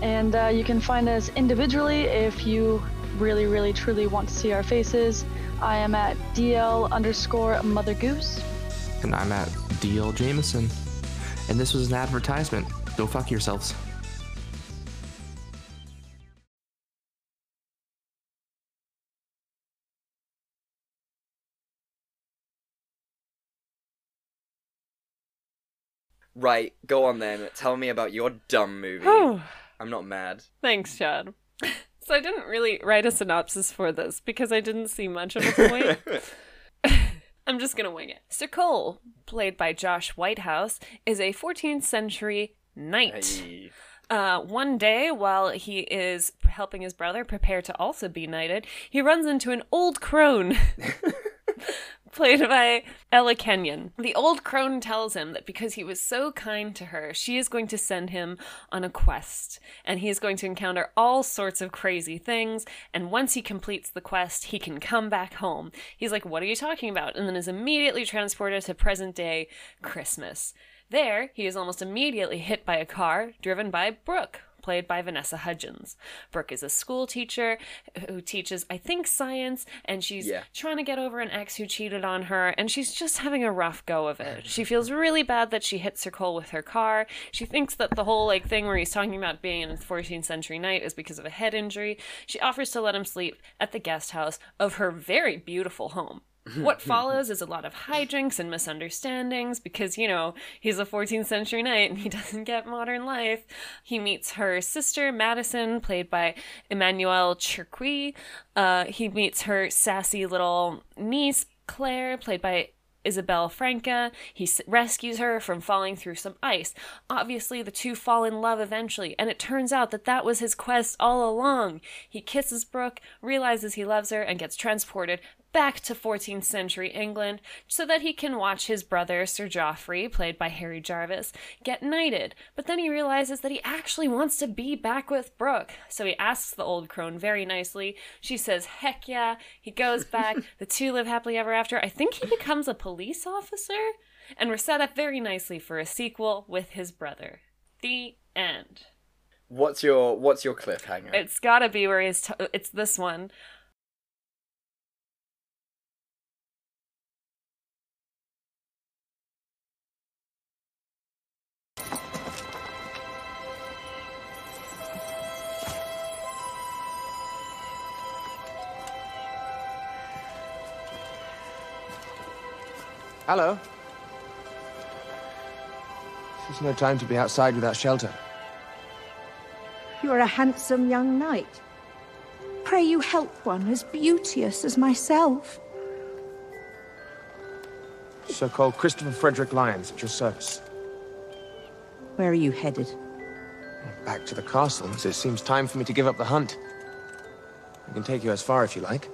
And uh, you can find us individually if you really, really, truly want to see our faces. I am at DL underscore Mother Goose. And I'm at DL Jameson. And this was an advertisement. Go fuck yourselves. Right, go on then. Tell me about your dumb movie. I'm not mad. Thanks, Chad. So I didn't really write a synopsis for this because I didn't see much of a point. I'm just gonna wing it. Sir Cole, played by Josh Whitehouse, is a 14th century knight. Hey. Uh, one day, while he is helping his brother prepare to also be knighted, he runs into an old crone. Played by Ella Kenion. The old crone tells him that because he was so kind to her, she is going to send him on a quest. And he is going to encounter all sorts of crazy things. And once he completes the quest, he can come back home. He's like, What are you talking about? And then is immediately transported to present day Christmas. There, he is almost immediately hit by a car driven by Brooke, played by Vanessa Hudgens. Brooke is a school teacher who teaches, I think, science, and she's Yeah. trying to get over an ex who cheated on her, and she's just having a rough go of it. She feels really bad that she hit her Cole with her car. She thinks that the whole like thing where he's talking about being in a 14th century knight is because of a head injury. She offers to let him sleep at the guest house of her very beautiful home. What follows is a lot of hijinks and misunderstandings because, you know, he's a 14th century knight and he doesn't get modern life. He meets her sister, Madison, played by Emmanuelle Chriqui. Uh, he meets her sassy little niece, Claire, played by Isabel Franca. He s- rescues her from falling through some ice. Obviously, the two fall in love eventually, and it turns out that that was his quest all along. He kisses Brooke, realizes he loves her, and gets transported back to 14th century England so that he can watch his brother, Sir Geoffrey, played by Harry Jarvis, get knighted. But then he realizes that he actually wants to be back with Brooke. So he asks the old crone very nicely. She says, heck yeah. He goes back. the two live happily ever after. I think he becomes a police officer. And we're set up very nicely for a sequel with his brother. The end. What's your What's your cliffhanger? It's gotta be where he's. T- it's this one. Hello. There's no time to be outside without shelter. You are a handsome young knight. Pray you help one as beauteous as myself. Sir Cole Christopher Frederick Lyons at your service. Where are you headed? Back to the castle, as it seems time for me to give up the hunt. I can take you as far if you like.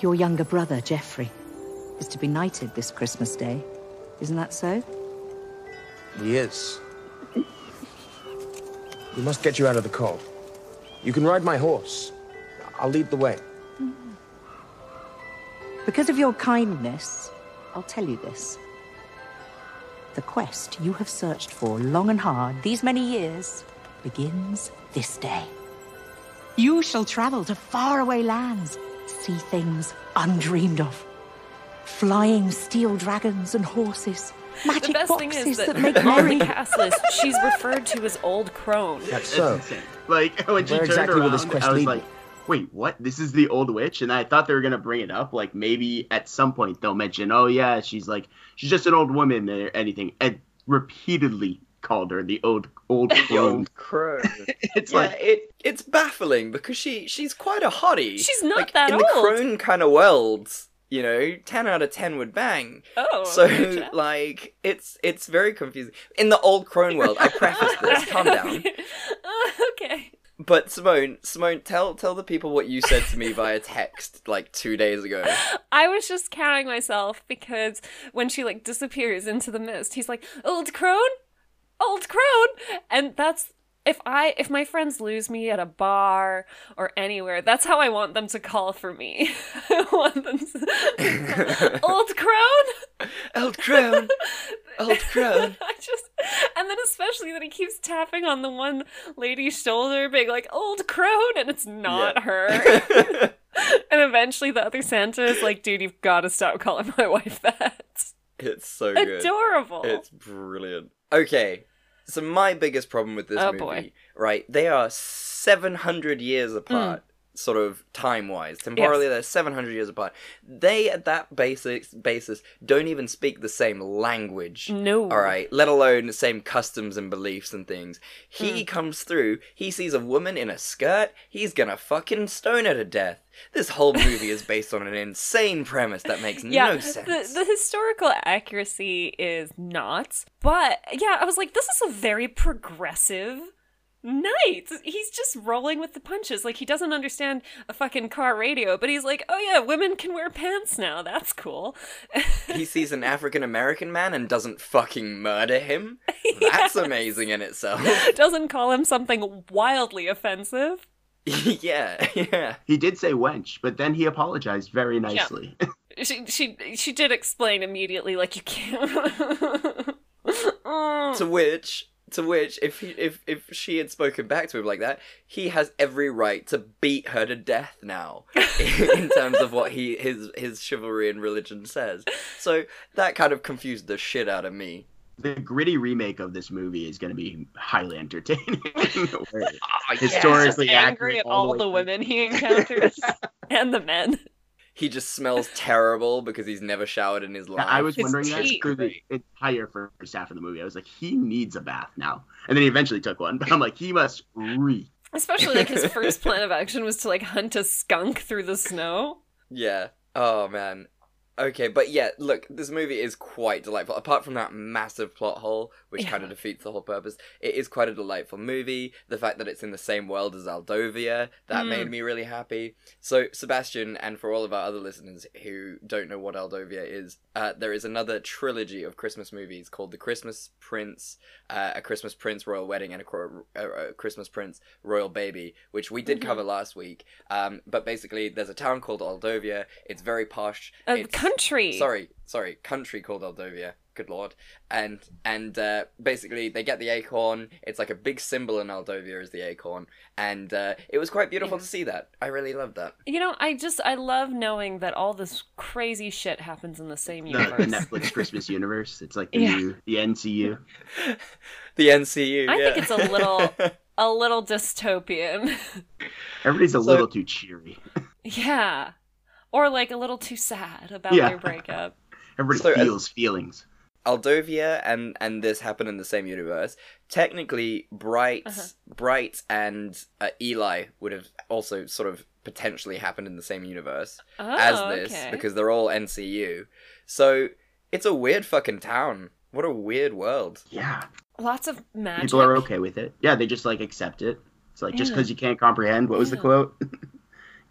Your younger brother, Geoffrey, is to be knighted this Christmas Day. Isn't that so? He is. We must get you out of the cold. You can ride my horse. I'll lead the way. Because of your kindness, I'll tell you this. The quest you have searched for long and hard these many years begins this day. You shall travel to faraway lands, see things undreamed of. Flying steel dragons and horses, magic the best boxes thing is that, that, make on merry. the cast she's referred to as Old Crone. That's so. insane. Like when she turned exactly will around, this quest I was lead like, "Wait, what? This is the old witch?" And I thought they were gonna bring it up. Like maybe at some point they'll mention, "Oh yeah, she's like she's just an old woman" or anything. And repeatedly called her the old old The crone. old crow. It's yeah, like it it's baffling because she she's quite a hottie. She's not like, that in the crone kind of world. You know, ten out of ten would bang. Oh, so like it's it's very confusing. In the old crone world, I preface this. Calm down. okay. But Simone, Simone, tell tell the people what you said to me via text like two days ago. I was just counting myself because when she like disappears into the mist, he's like, "Old crone, old crone," and that's if I if my friends lose me at a bar or anywhere, that's how I want them to call for me. I want them to old crone, old crone, old crone. I just and then especially that he keeps tapping on the one lady's shoulder, being like "old crone," and it's not Yeah. her. and eventually the other Santa is like, "Dude, you've got to stop calling my wife that." It's so good. Adorable. It's brilliant. Okay, so my biggest problem with this Oh, movie, boy. right? They are seven hundred years apart, hmm. Sort of time wise. Temporally, they're seven hundred years apart. They, at that basic basis, don't even speak the same language. No. All right, let alone the same customs and beliefs and things. He Mm. comes through. He sees a woman in a skirt. He's gonna fucking stone her to death. This whole movie is based on an insane premise that makes yeah, no sense. The, the historical accuracy is not. But yeah, I was like, this is a very progressive knight. He's just rolling with the punches. Like he doesn't understand a fucking car radio, but he's like, oh yeah, women can wear pants now. That's cool. he sees an African American man and doesn't fucking murder him. That's amazing in itself. doesn't call him something wildly offensive. yeah, yeah. He did say wench, but then he apologized very nicely. She she she did explain immediately, like you can't. To which, To which, if he, if if she had spoken back to him like that, he has every right to beat her to death now, in terms of what he his his chivalry and religion says. So that kind of confused the shit out of me. The gritty remake of this movie is going to be highly entertaining. Where Historically historically angry accurate at all the women he encounters and the men. He just smells terrible because he's never showered in his life. I was wondering that through the entire first half of the movie. I was like, he needs a bath now. And then he eventually took one, but I'm like, he must reek. Especially like his first plan of action was to like hunt a skunk through the snow. Yeah. Oh man. Okay, but yeah, look, this movie is quite delightful. Apart from that massive plot hole, which kind of defeats the whole purpose, it is quite a delightful movie. The fact that it's in the same world as Aldovia, that Mm. made me really happy. So, Sebastian, and for all of our other listeners who don't know what Aldovia is, uh, there is another trilogy of Christmas movies called The Christmas Prince, uh, A Christmas Prince Royal Wedding, and a, Cro- a, a Christmas Prince Royal Baby, which we did Mhm. cover last week. Um, but basically, there's a town called Aldovia. It's very posh. A It's- country. Sorry, sorry, country called Aldovia. Good lord. And and uh, basically they get the acorn. It's like a big symbol in Aldovia is the acorn, and uh, it was quite beautiful to see that. I really loved that. You know, I just I love knowing that all this crazy shit happens in the same The, universe. the Netflix Christmas universe. It's like the Yeah. new, the NCU. The NCU. I yeah. think it's a little a little dystopian. Everybody's a So- little too cheery. yeah. Or like a little too sad about Yeah. their breakup. Everybody So, uh, feels feelings. Aldovia and and this happen in the same universe. Technically, Bright, Uh-huh. Bright and uh, Eli would have also sort of potentially happened in the same universe as Oh, this okay. because they're all NCU. So it's a weird fucking town. What a weird world. Yeah. Lots of magic. People are okay with it. Yeah, they just like accept it. It's like just Yeah. because you can't comprehend. What was the quote?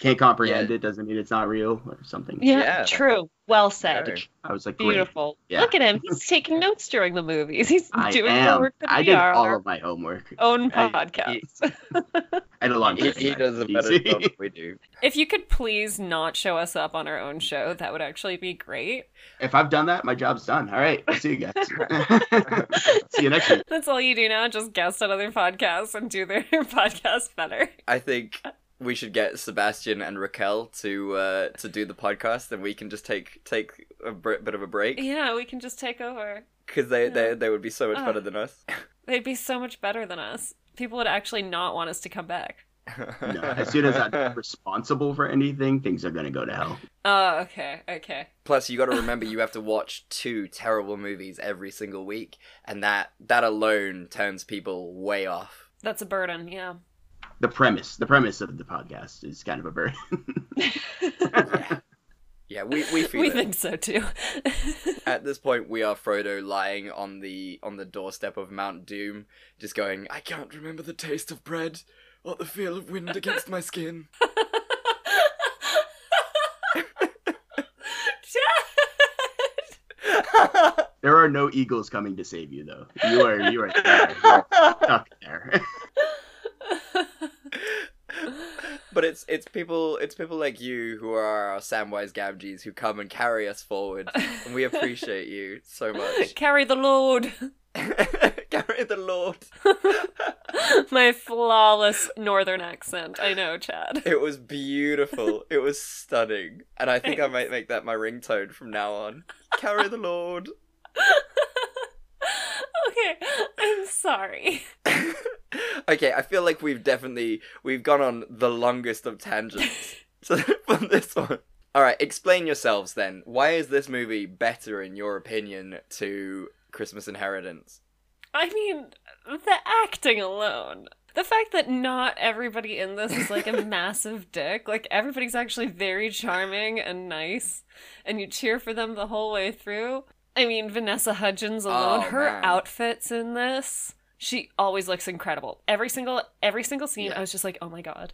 can't comprehend it doesn't mean it's not real or something. Yeah, true. Well said. I was like. Beautiful. Yeah. Look at him. He's taking notes during the movies. He's I doing am. homework for I did all of my homework. own podcast. I had a long He, he does a better job than we do. If you could please not show us up on our own show, that would actually be great. If I've done that, my job's done. All right. I'll see you guys. see you next week. That's all you do now, just guest on other podcasts and do their podcast better. I think we should get Sebastian and Raquel to uh, to do the podcast, and we can just take take a bit of a break Yeah, we can just take over. because they, they they would be so much better than us. They'd be so much better than us. People would actually not want us to come back. No, as soon as I'm responsible for anything, things are gonna go to hell. Oh, okay, okay. Plus, you got to remember you have to watch two terrible movies every single week, and that that alone turns people way off. That's a burden, yeah. The premise, the premise of the podcast is kind of a burden. Yeah, we we feel We it. think so too. At this point, we are Frodo lying on the on the doorstep of Mount Doom, just going, "I can't remember the taste of bread or the feel of wind against my skin." there are no eagles coming to save you, though. You are you are there. You are stuck there. But it's it's people it's people like you who are our Samwise Gamgees who come and carry us forward, and we appreciate you so much. Carry the Lord. carry the Lord. My flawless northern accent. I know, Chad. It was beautiful. It was stunning, and I think I might make that my ringtone from now on. Carry the Lord. Okay, I'm sorry. Okay, I feel like we've definitely we've gone on the longest of tangents so, from this one. All right, explain yourselves then. Why is this movie better in your opinion to Christmas Inheritance? I mean, the acting alone. The fact that not everybody in this is like a massive dick. Like, everybody's actually very charming and nice, and you cheer for them the whole way through. I mean, Vanessa Hudgens alone, Oh, her man. outfits in this, she always looks incredible. Every single every single scene, I was just like, oh my god,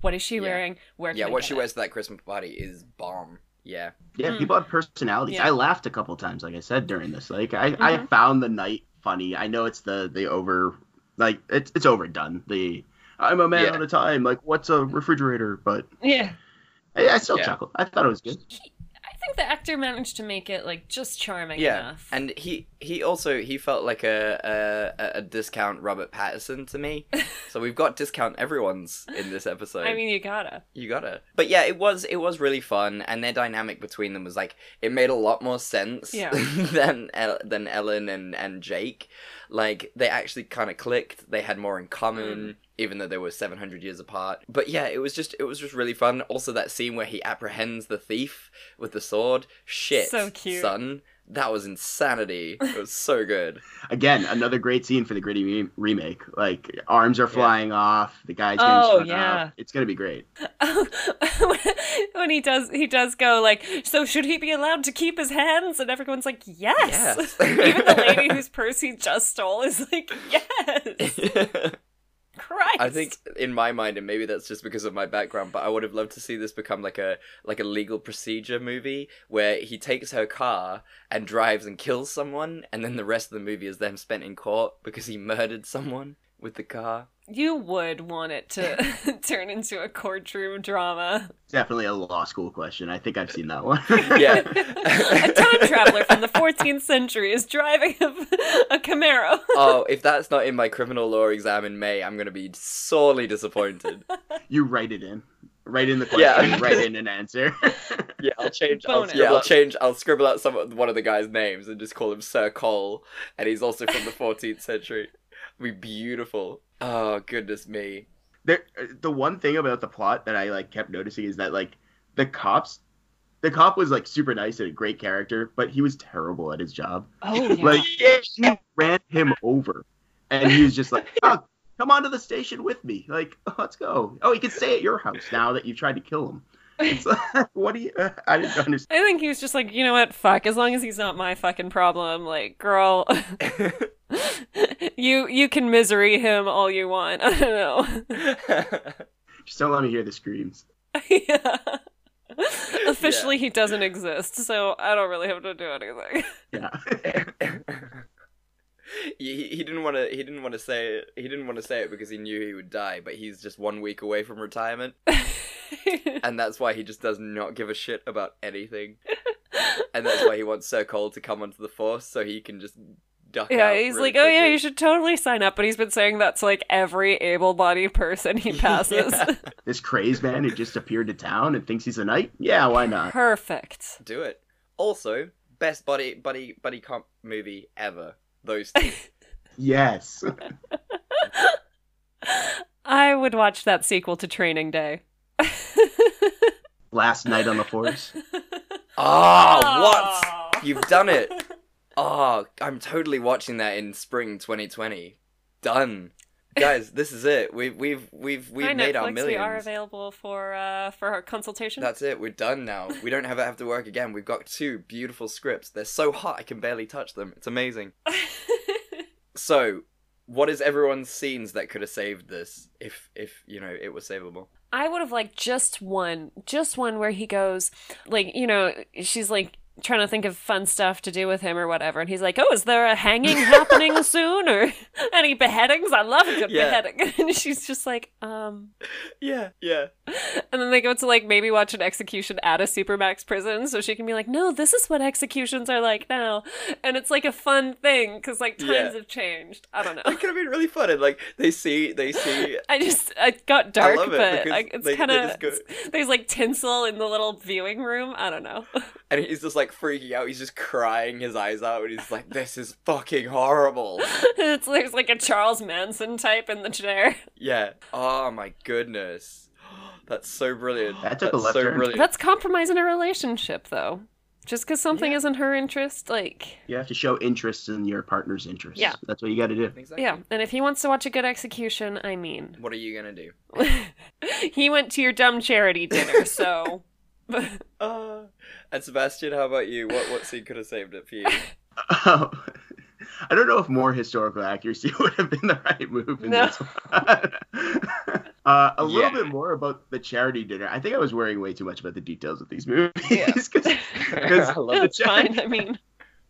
what is she wearing? Where can yeah, I what get she it? wears to that Christmas party is bomb. Yeah. Yeah, Mm. people have personalities. Yeah. I laughed a couple times, like I said during this. Like I, I Mhm. found the knight funny. I know it's the the over, like it's it's overdone. The I'm a man Yeah. at a time. Like what's a refrigerator? But Yeah. I, I still Yeah. chuckled. I thought it was good. Think the actor managed to make it like just charming yeah, enough. and he he also he felt like a a, a discount Robert Pattinson to me. so we've got discount everyone's in this episode. I mean, you gotta. You gotta. But yeah, it was it was really fun, and their dynamic between them was like it made a lot more sense Yeah. than than Ellen and and Jake. Like they actually kind of clicked. They had more in common, Mm. Even though they were seven hundred years apart. But yeah, it was just it was just really fun. Also, that scene where he apprehends the thief with the sword. Shit, So cute. son. That was insanity. It was so good. Again, another great scene for the Gritty re- remake. Like arms are flying off, the guy's getting Oh, strung yeah. up. It's gonna be great. when he does, he does go like, "So should he be allowed to keep his hands?" And everyone's like, "Yes." Yes. Even the lady whose purse he just stole is like, "Yes." Christ. I think in my mind, and maybe that's just because of my background, but I would have loved to see this become like a like a legal procedure movie where he takes her car and drives and kills someone, and then the rest of the movie is them spent in court because he murdered someone with the car. you would want it to turn into a courtroom drama. Definitely a law school question. I think I've seen that one. Yeah. a time traveler from the 14th century is driving a, a Camaro. oh, if that's not in my criminal law exam in May, I'm gonna be sorely disappointed. you write it in. Write in the question, Yeah. question. write in an answer. Yeah, I'll change. I'll, yeah, I'll change. I'll scribble out some of one of the guy's names and just call him Sir Cole, and he's also from the 14th century. It'd be beautiful. Oh goodness me. there uh, the one thing about the plot that I like kept noticing is that like the cops the cop was like super nice and a great character, but he was terrible at his job. Oh yeah. Like he ran him over. And he was just like, oh, come on to the station with me. Like, let's go. Oh, he can stay at your house now that you've tried to kill him. It's like, what do you uh, I didn't understand. I think he was just like, you know what, fuck, as long as he's not my fucking problem, like, girl, you you can misery him all you want. I don't know. Just don't let me hear the screams. yeah. Officially, he doesn't exist, so I don't really have to do anything. Yeah. he, he didn't want to. He didn't want to say it. He didn't want to say it because he knew he would die. But he's just one week away from retirement, and that's why he just does not give a shit about anything. And that's why he wants Sir Cole to come onto the force so he can just duck yeah, out he's really like, oh yeah, you should totally sign up. But he's been saying that to like every able-bodied person he passes. This crazed man who just appeared to town and thinks he's a knight? Yeah, why not? Perfect. Do it. Also, best buddy buddy buddy comp movie ever. Those two. Yes. I would watch that sequel to Training Day. Last night on the force. Oh, what? You've done it. Oh, I'm totally watching that in spring 2020. Done. Guys, this is it. We've we've we've we've Hi, made Netflix, our We are available for uh for our consultation. That's it. We're done now. We don't have have to work again. We've got two beautiful scripts. They're so hot I can barely touch them. It's amazing. so, what is everyone's scenes that could have saved this if if you know it was savable? I would have liked just one, just one where he goes, like, you know, she's like trying to think of fun stuff to do with him or whatever, and he's like, "Oh, is there a hanging happening soon or any beheadings? I love a good Yeah. beheading." And she's just like, "Um," Yeah, yeah. and then they go to like maybe watch an execution at a supermax prison, so she can be like, "No, this is what executions are like now," and it's like a fun thing because like times Yeah. have changed. I don't know. It could have been really fun. And like they see they see I just it got dark, it but because I, it's kind of go- there's like tinsel in the little viewing room. I don't know. and he's just like freaking out. He's just crying his eyes out, and he's like, "This is fucking horrible." it's there's like a Charles Manson type in the chair. Yeah. Oh my goodness. That's so brilliant. That took a That's left so turn. brilliant. That's compromising a relationship, though. Just because something isn't her interest, like You have to show interest in your partner's interest. Yeah. That's what you got to do. Exactly. yeah. And if he wants to watch a good execution, I mean, What are you gonna do? he went to your dumb charity dinner, so Uh, and Sebastian, how about you? What what scene could have saved it for you? Um, I don't know if more historical accuracy would have been the right move in No. this one. uh, a little bit more about the charity dinner. I think I was worrying way too much about the details of these movies. Yeah. 'cause- 'cause I love the that's charity- fine. I mean,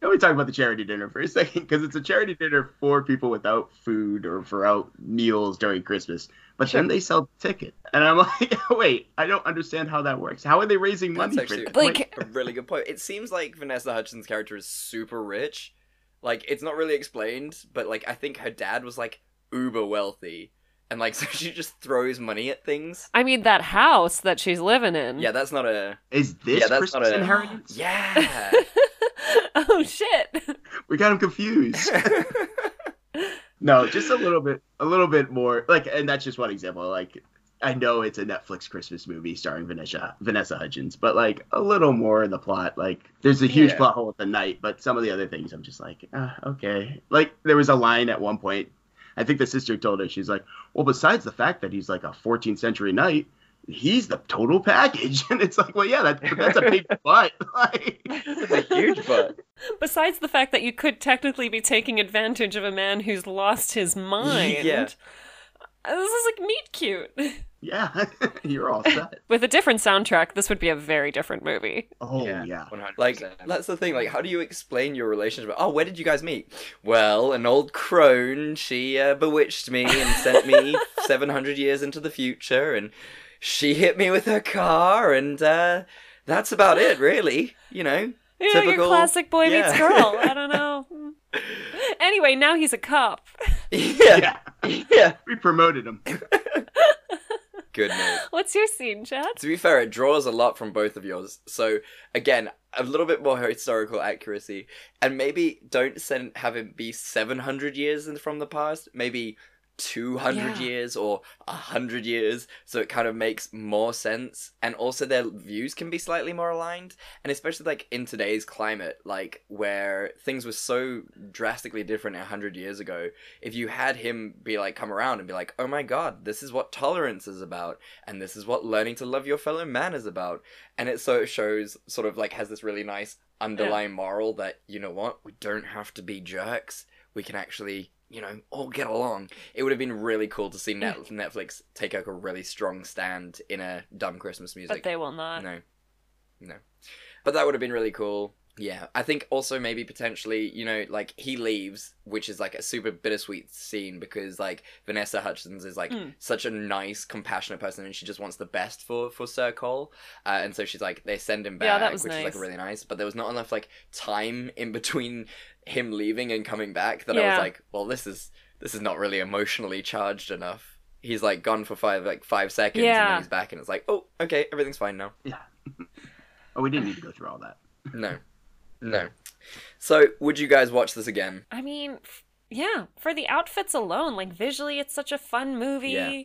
Let me talk about the charity dinner for a second, because it's a charity dinner for people without food or for out meals during Christmas. But then they sell ticket, and I'm like, wait, I don't understand how that works. How are they raising money That's for actually that? a really good point. It seems like Vanessa Hudgens' character is super rich. Like it's not really explained, but like I think her dad was like uber wealthy, and like so she just throws money at things. I mean, that house that she's living in. Yeah, that's not a. Is this yeah, that's Christmas not a inheritance? Yeah. oh shit. we got him confused. no, just a little bit, a little bit more. Like, and that's just one example. Like, I know it's a Netflix Christmas movie starring Vanessa Vanessa Hudgens, but like a little more in the plot. Like, there's a huge Yeah. plot hole at the night, but some of the other things, I'm just like, ah, okay. Like, there was a line at one point. I think the sister told her, she's like, well, besides the fact that he's like a 14th century knight. He's the total package, and it's like, well, yeah, that, that's a big butt. Like, it's a huge butt. Besides the fact that you could technically be taking advantage of a man who's lost his mind. Yeah. Uh, This is like meet cute. Yeah, you're all set. With a different soundtrack, this would be a very different movie. Oh yeah. Like that's the thing. Like, how do you explain your relationship? Oh, where did you guys meet? Well, an old crone. She uh, bewitched me and sent me seven hundred years into the future, and she hit me with her car, and uh, that's about it, really. You know, Yeah, typical your classic boy yeah. meets girl. I don't know. Anyway, now he's a cop. yeah, yeah. We promoted him. Good Goodness. What's your scene, Chad? To be fair, it draws a lot from both of yours. So again, a little bit more historical accuracy, and maybe don't send have it be seven hundred years in, from the past. Maybe two hundred Yeah. years or a hundred years, so it kind of makes more sense. And also, their views can be slightly more aligned, and especially like in today's climate, like where things were so drastically different a hundred years ago. If you had him be like come around and be like, "Oh my God, this is what tolerance is about," and this is what learning to love your fellow man is about, and it so it shows sort of like has this really nice underlying moral that you know what we don't have to be jerks we can actually you know all get along. It would have been really cool to see Net- netflix take like a really strong stand in a dumb christmas music. But they will not. no. No. But that would have been really cool. Yeah. I think also maybe potentially you know like he leaves which is like a super bittersweet scene because like Vanessa Hudgens is like Mm. such a nice compassionate person and she just wants the best for for sir cole. Uh, and so she's like they send him back Yeah, that was which is like really nice. But there was not enough like time in between him leaving and coming back that i was like well this is this is not really emotionally charged enough he's like gone for five like five seconds and Yeah. then he's back and it's like oh okay everything's fine now Yeah. Oh, we didn't need to go through all that. no no so would you guys watch this again I mean, f- yeah, for the outfits alone, like visually, it's such a fun movie. Yeah.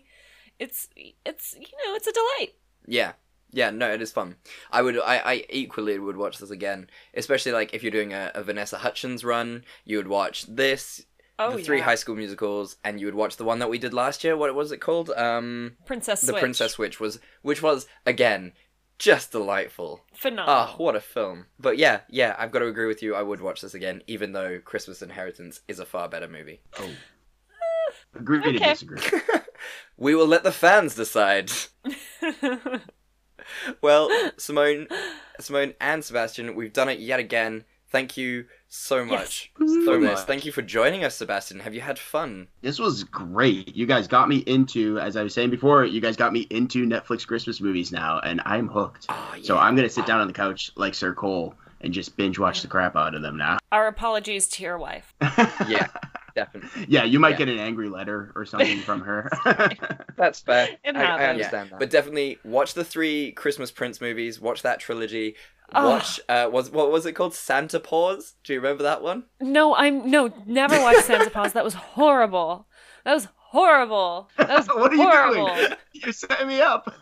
It's it's you know it's a delight. Yeah. Yeah, no, it is fun. I would, I, I equally would watch this again, especially like if you're doing a, a Vanessa Hudgens run, you would watch this, Oh, the three yeah. High School Musicals, and you would watch the one that we did last year. What was it called? Um, Princess the Switch. Princess Switch was, which was again just delightful. Phenomenal. Ah, what a film! But yeah, yeah, I've got to agree with you. I would watch this again, even though Christmas Inheritance is a far better movie. Oh, agree to disagree. We will let the fans decide. well, Simone, Simone and Sebastian, we've done it yet again. Thank you so much So for this. much. Thank you for joining us, Sebastian. Have you had fun? This was great. You guys got me into, as I was saying before, you guys got me into Netflix Christmas movies now, and I'm hooked. Ah, so I'm gonna sit down on the couch like Sir Cole and just binge watch the crap out of them now. Our apologies to your wife. Yeah, definitely. Yeah, you might Yeah. get an angry letter or something from her. That's fair. It I, I happens. understand that. But definitely watch the three Christmas Prince movies. Watch that trilogy. Oh. Watch uh, was what was it called? Santa Paws. Do you remember that one? No, I'm no never watched Santa Paws. That was horrible. That was horrible. That was what are you horrible. doing? You set me up.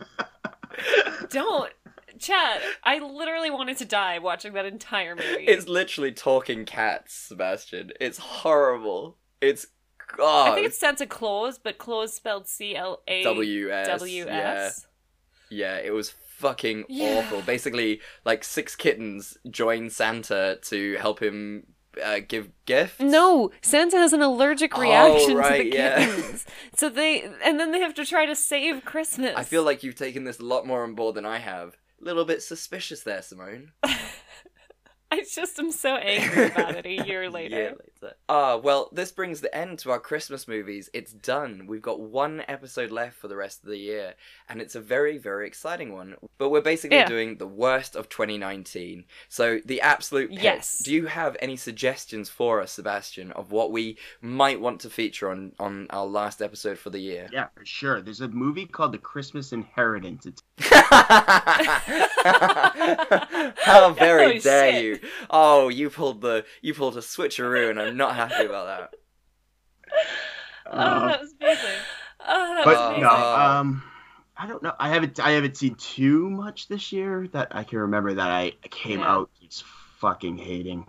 Don't, Chad. I literally wanted to die watching that entire movie. It's literally talking cats, Sebastian. It's horrible. It's God. I think it's Santa Claus, but Claus spelled C L A W S. W S. Yeah, it was fucking Yeah. awful. Basically, like six kittens join Santa to help him uh, give gifts. No, Santa has an allergic Oh, reaction to right, the yeah. kittens. so they and then they have to try to save Christmas. I feel like you've taken this a lot more on board than I have. A little bit suspicious there, Simone. I just I'm so angry about it a year later. Year later. Ah, well, this brings the end to our Christmas movies. It's done. We've got one episode left for the rest of the year, and it's a very, very exciting one. But we're basically Yeah. doing the worst of 2019. So, the absolute pits. Yes. Do you have any suggestions for us, Sebastian, of what we might want to feature on, on our last episode for the year? Yeah, for sure. There's a movie called The Christmas Inheritance. It's How very Oh, dare shit. you! Oh, you pulled the you pulled a switcheroo, and I'm not happy about that. Oh, that was amazing. Oh, that but was amazing. no, um, I don't know. I haven't I haven't seen too much this year that I can remember that I came Yeah. out just fucking hating.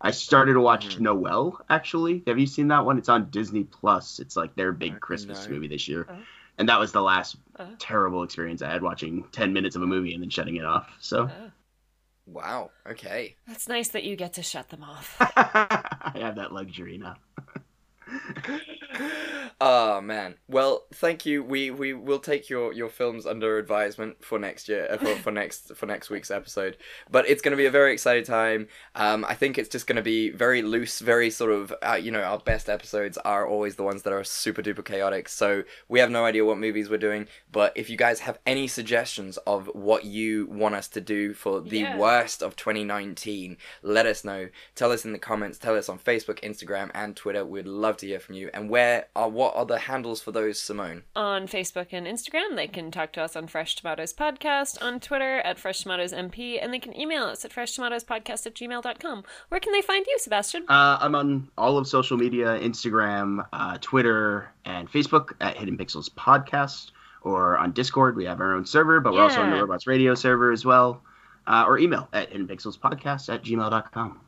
I started to watch Mm-hmm. Noelle. Actually, have you seen that one? It's on Disney Plus. It's like their big Christmas no. movie this year, Oh. and that was the last Oh. terrible experience I had watching ten minutes of a movie and then shutting it off. So Oh. Wow. Okay. That's nice that you get to shut them off. I have that luxury now. Oh man. Well, thank you. We we will take your your films under advisement for next year uh, for, for next for next week's episode. But it's going to be a very exciting time. Um, I think it's just going to be very loose, very sort of uh, you know our best episodes are always the ones that are super duper chaotic. So we have no idea what movies we're doing. But if you guys have any suggestions of what you want us to do for the Yeah. worst of 2019, let us know. Tell us in the comments. Tell us on Facebook, Instagram, and Twitter. We'd love to hear from you. And where are what are the handles for those, Simone? on Facebook and Instagram. They can talk to us on Fresh Tomatoes Podcast, on Twitter at Fresh Tomatoes MP, and they can email us at freshtomatoespodcast at gmail.com. Where can they find you, Sebastian? Uh, I'm on all of social media Instagram, uh, Twitter, and Facebook at Hidden Pixels Podcast, or on Discord. We have our own server, but we're also on the Robots Radio server as well. Uh, or email at hiddenpixelspodcast at gmail.com.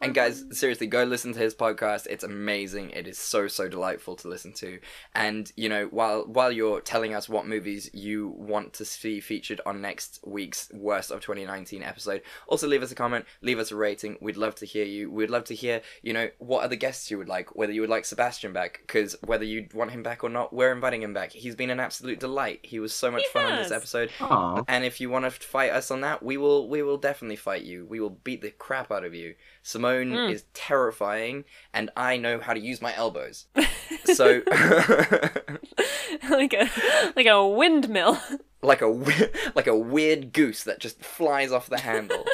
And guys, seriously, go listen to his podcast. It's amazing. It is so so delightful to listen to. And you know, while while you're telling us what movies you want to see featured on next week's worst of 2019 episode, also leave us a comment, leave us a rating. We'd love to hear you. We'd love to hear, you know, what other guests you would like. Whether you would like Sebastian back, because whether you'd want him back or not, we're inviting him back. He's been an absolute delight. He was so much He fun on this episode. Aw. And if you want to fight us on that, we will we will definitely fight you. We will beat the crap out of you. Simone Mm. is terrifying, and I know how to use my elbows. so, like a like a windmill. like a like a weird goose that just flies off the handle.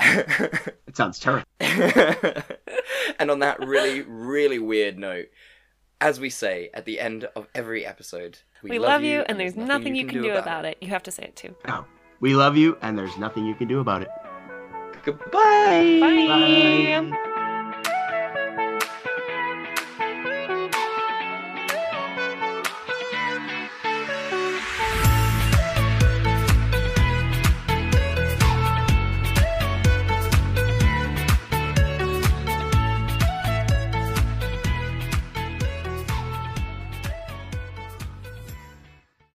It sounds terrible. and on that really really weird note, as we say at the end of every episode, We, love, you, and there's nothing, you can, do about it. You have to say it too. Oh, we love you, and there's nothing you can do about it. Goodbye. Bye.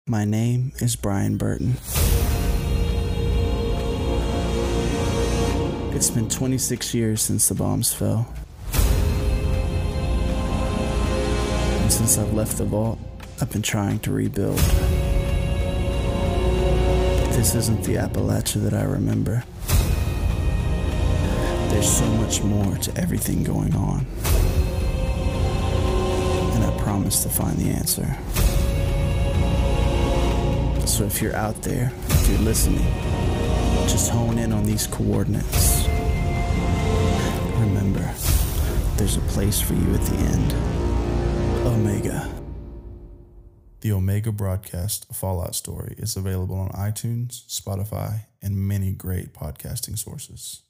My name is Brian Burton. It's been 26 years since the bombs fell. And since I've left the vault, I've been trying to rebuild. This isn't the Appalachia that I remember. There's so much more to everything going on. And I promise to find the answer. So if you're out there, if you're listening, just hone in on these coordinates. Remember, there's a place for you at the end. Omega. The Omega Broadcast Fallout Story is available on iTunes, Spotify, and many great podcasting sources.